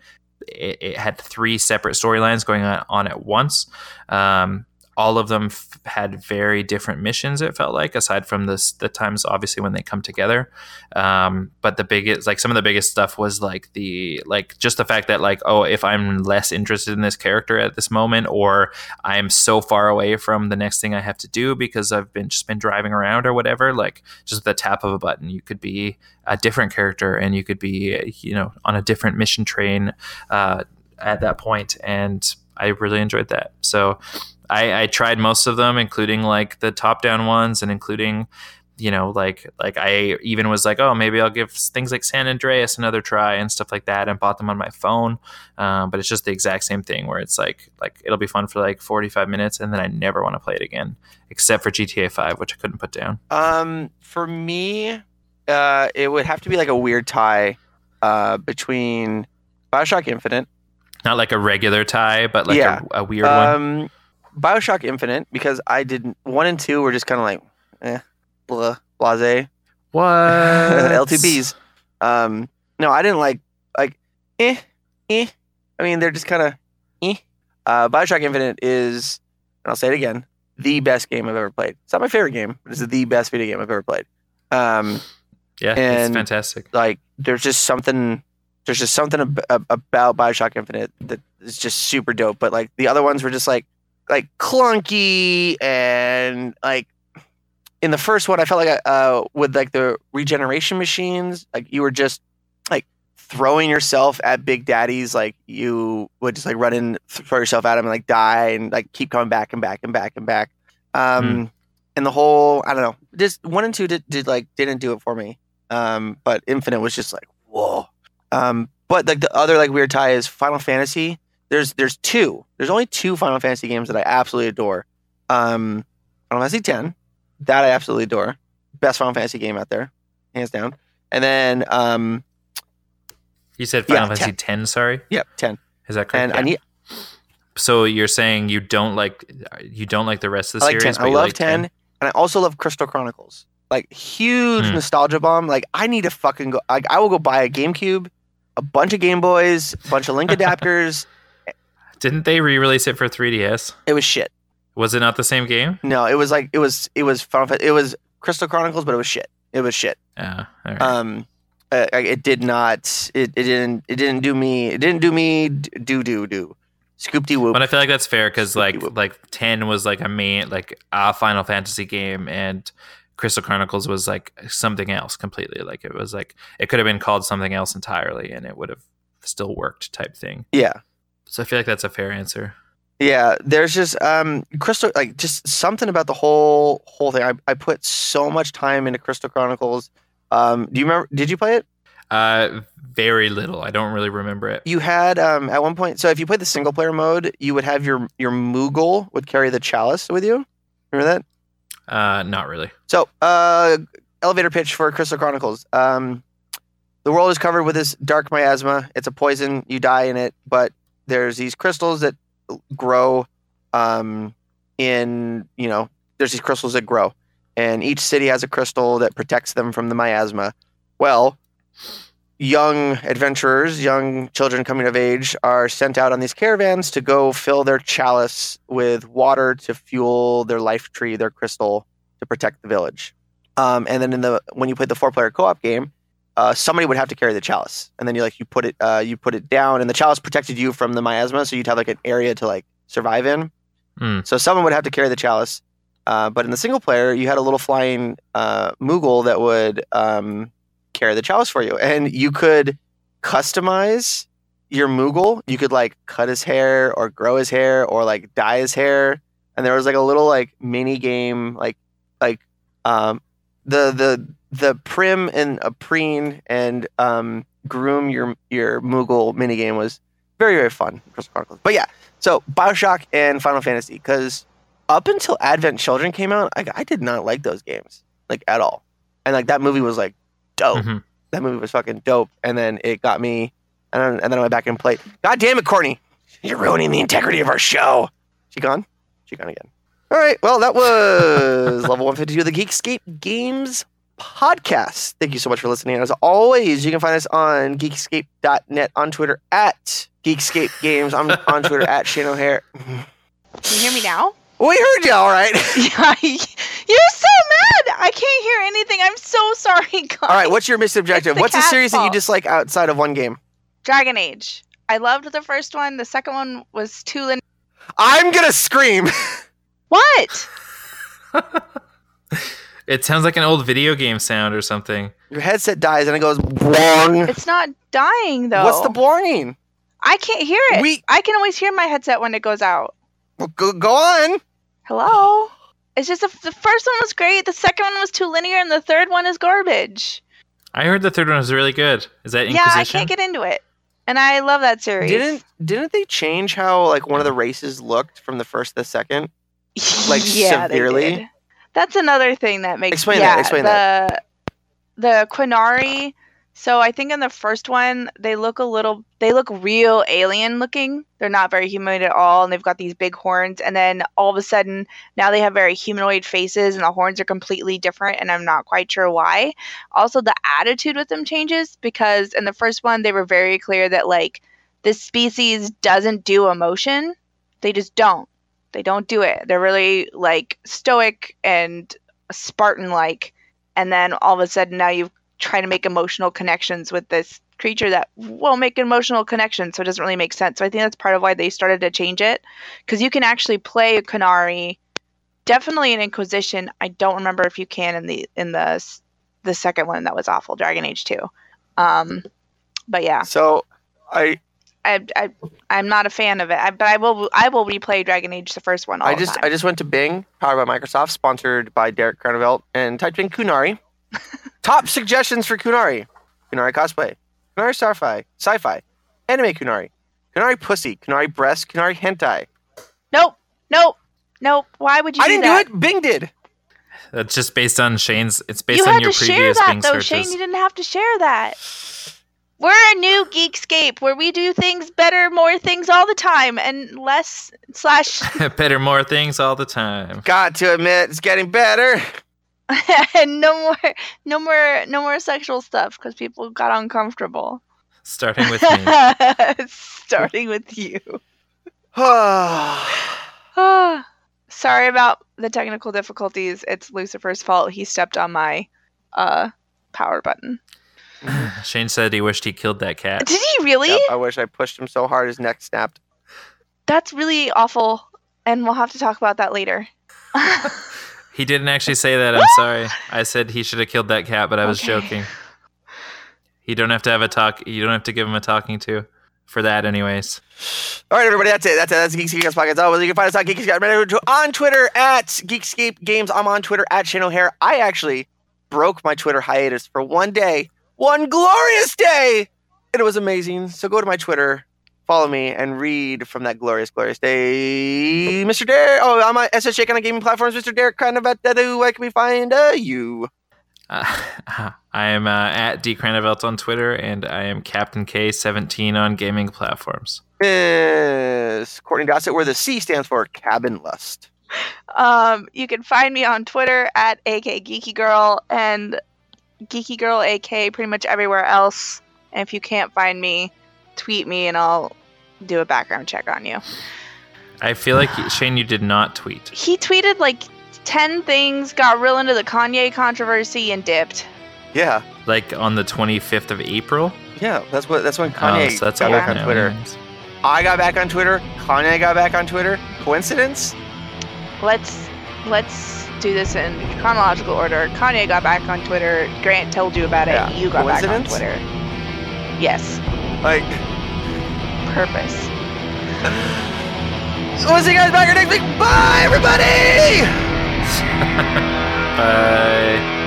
it, it had three separate storylines going on, on at once. Um, all of them f- had very different missions. It felt like, aside from this, the times obviously when they come together. Um, but the biggest, like some of the biggest stuff was like the like just the fact that like oh, if I'm less interested in this character at this moment, or I'm so far away from the next thing I have to do because I've been just been driving around or whatever, like just the tap of a button, you could be a different character and you could be you know on a different mission train uh, at that point, and I really enjoyed that. So I, I tried most of them, including like the top down ones and including you know like like i even was like oh maybe i'll give things like san andreas another try and stuff like that and bought them on my phone um, but it's just the exact same thing where it's like like it'll be fun for like 45 minutes and then i never want to play it again except for gta 5 which i couldn't put down Um, for me, uh, it would have to be like a weird tie, uh, between Bioshock Infinite, not like a regular tie but like Yeah. a, a weird one um, Bioshock Infinite, because I didn't one and two were just kind of like, eh, blah, blase. what L2Bs. Um, no, I didn't like like eh, eh. I mean, they're just kind of eh. Uh, Bioshock Infinite is, and I'll say it again, the best game I've ever played. It's not my favorite game, but it's the best video game I've ever played. Um, yeah it's fantastic like there's just something, there's just something ab- ab- about Bioshock Infinite that is just super dope. But like the other ones were just like like clunky and like in the first one, I felt like I, uh, with like the regeneration machines, like you were just like throwing yourself at Big Daddies, like you would just like run in, throw yourself at him, and like die, and like keep coming back and back and back and back. Um, and the whole, I don't know, just one and two did, did like didn't do it for me. Um, but Infinite was just like whoa. Um, but like the other like weird tie is Final Fantasy. There's there's two. There's only two Final Fantasy games that I absolutely adore. Um, Final Fantasy Ten that I absolutely adore. Best Final Fantasy game out there, hands down. And then, um, you said yeah, final fantasy 10 sorry yep, ten. is that correct And I need, so you're saying you don't like you don't like the rest of the I like series ten. but I love like ten, and I also love Crystal Chronicles. Like huge Hmm. nostalgia bomb. Like I need to fucking go. Like I will go buy a GameCube, a bunch of Game Boys, a bunch of link adapters. Didn't they re-release it for 3DS? It was shit. Was it not the same game? No, it was like it was it was Final Fan- it was Crystal Chronicles, but it was shit. It was shit. Yeah. all right. Um, uh, it did not. It, it didn't. It didn't do me. It didn't do me. Do do do. Scoop de whoop. but I feel like that's fair because like like 10 was like a main like a Final Fantasy game and Crystal Chronicles was like something else completely. Like it was like it could have been called something else entirely and it would have still worked type thing. Yeah. So I feel like that's a fair answer. Yeah, there's just um Crystal like just something about the whole whole thing. I, I put so much time into Crystal Chronicles. Um do you remember did you play it? Uh very little. I don't really remember it. You had um at one point so if you played the single player mode, you would have your your Moogle would carry the chalice with you. Remember that? Uh not really. So, uh elevator pitch for Crystal Chronicles. Um the world is covered with this dark miasma. It's a poison, you die in it, but there's these crystals that grow um in, you know, there's these crystals that grow. And each city has a crystal that protects them from the miasma. Well, young adventurers, young children coming of age are sent out on these caravans to go fill their chalice with water to fuel their life tree, their crystal to protect the village. Um, and then in the when you play the four player co op game, uh, somebody would have to carry the chalice, and then you like you put it uh, you put it down, and the chalice protected you from the miasma, so you'd have like an area to like survive in. Mm. So someone would have to carry the chalice. Uh, but in the single player, you had a little flying uh, Moogle that would um, carry the chalice for you, and you could customize your Moogle. You could like cut his hair, or grow his hair, or like dye his hair. And there was like a little like mini game, like like um, the the the prim and a preen and um, groom your your Moogle mini game was very very fun. But yeah, so Bioshock and Final Fantasy, because up until Advent Children came out, I, I did not like those games like at all. And like that movie was like dope. Mhm. That movie was fucking dope. And then it got me, and then, and then I went back and played. God damn it, Courtney! You're ruining the integrity of our show. She gone? She gone again. All right. Well, that was level 152 of the Geekscape Games podcast. Thank you so much for listening. As always, you can find us on geekscape.net, on Twitter at Geekscape Games. I'm on Twitter at Shane O'Hare. Can you hear me now? We heard you all right. Yeah, you're so mad. I can't hear anything. I'm so sorry, guys. All right, what's your mission objective? the What's a cat's series that you dislike outside of one game? Dragon Age. I loved the first one. The second one was too lin- I'm gonna scream. What? It sounds like an old video game sound or something. Your headset dies and it goes boing. It's not dying though. What's the boing? I can't hear it. We- I can always hear my headset when it goes out. Well, go, go on. Hello. It's just the, the first one was great. The second one was too linear, and the third one is garbage. I heard the third one was really good. Is that Yeah, I can't get into it, and I love that series. Didn't didn't they change how like one of the races looked from the first to the second? like, yeah, they severely? did. That's another thing that makes Explain yeah, that, explain the, that. The Qunari. So I think in the first one they look a little they look real alien looking. They're not very humanoid at all and they've got these big horns and then all of a sudden now they have very humanoid faces and the horns are completely different and I'm not quite sure why. Also the attitude with them changes because in the first one they were very clear that like this species doesn't do emotion. They just don't they don't do it. They're really like stoic and Spartan like. And then all of a sudden now you try to make emotional connections with this creature that won't make emotional connection, so it doesn't really make sense. So I think that's part of why they started to change it. Because you can actually play a Qunari, definitely an Inquisition. I don't remember if you can in the in the the second one that was awful, Dragon Age two. Um, but yeah, So I I, I I'm not a fan of it. I, but I will I will replay Dragon Age the first one all I just. I just went to Bing, powered by Microsoft, sponsored by Derek Cronenvelt, and typed in Qunari. Top suggestions for Qunari: Qunari cosplay, Qunari sci-fi, sci-fi, anime Qunari, Qunari pussy, Qunari breast, Qunari hentai. nope, nope, nope. Why would you? I do didn't that? do it. Bing did. That's just based on Shane's. It's based you on had your to share previous that Bing though, searches. Shane. You didn't have to share that. We're a new Geekscape where we do things better, more things all the time, and less slash Better more things all the time. Got to admit, it's getting better. And no more, no more, no more sexual stuff because people got uncomfortable. Starting with me. Starting with you. That's Sorry about the technical difficulties. It's Lucifer's fault. He stepped on my uh power button. Shane said he wished he killed that cat. Did he really? I wish I pushed him so hard his neck snapped. That's really awful, and we'll have to talk about that later. He didn't actually say that. I'm sorry. I said he should have killed that cat, but I was Okay. joking. You don't have to have a talk. You don't have to give him a talking to for that, anyways. All right, everybody, that's it. That's it. That's Geekscape Games Podcast. Oh, you can find us on Geekscape on Twitter at Geekscape Games. I'm on Twitter at Shane O'Hare. I actually broke my Twitter hiatus for one day, one glorious day, and it was amazing. So go to my Twitter, follow me, and read from that glorious, glorious day. Mr. Derek. Oh, I'm on SS Shake on gaming platforms. Mr. Derek, kind of at that. Where can we find uh, you? Uh, I am uh, at D Cranevelt on Twitter, and I am Captain K17 on gaming platforms. Miss Courtney Dossett, where the C stands for Cabin Lust. Um, you can find me on Twitter at AK Geeky Girl and Geeky Girl AK pretty much everywhere else. And if you can't find me, tweet me and I'll do a background check on you. I feel like Shane, you did not tweet. He tweeted like 10 things, got real into the Kanye controversy, and dipped. Yeah. like on the 25th of April. Yeah, that's what that's when Oh, Kanye so that's got back on now, Twitter. anyways. I got back on Twitter. Kanye got back on Twitter. Coincidence? Let's let's do this in chronological order. Kanye got back on Twitter. Grant told you about it. Yeah. You got back on Twitter. Yes. Like, Purpose. we'll see you guys back here next week. Bye, everybody. Bye.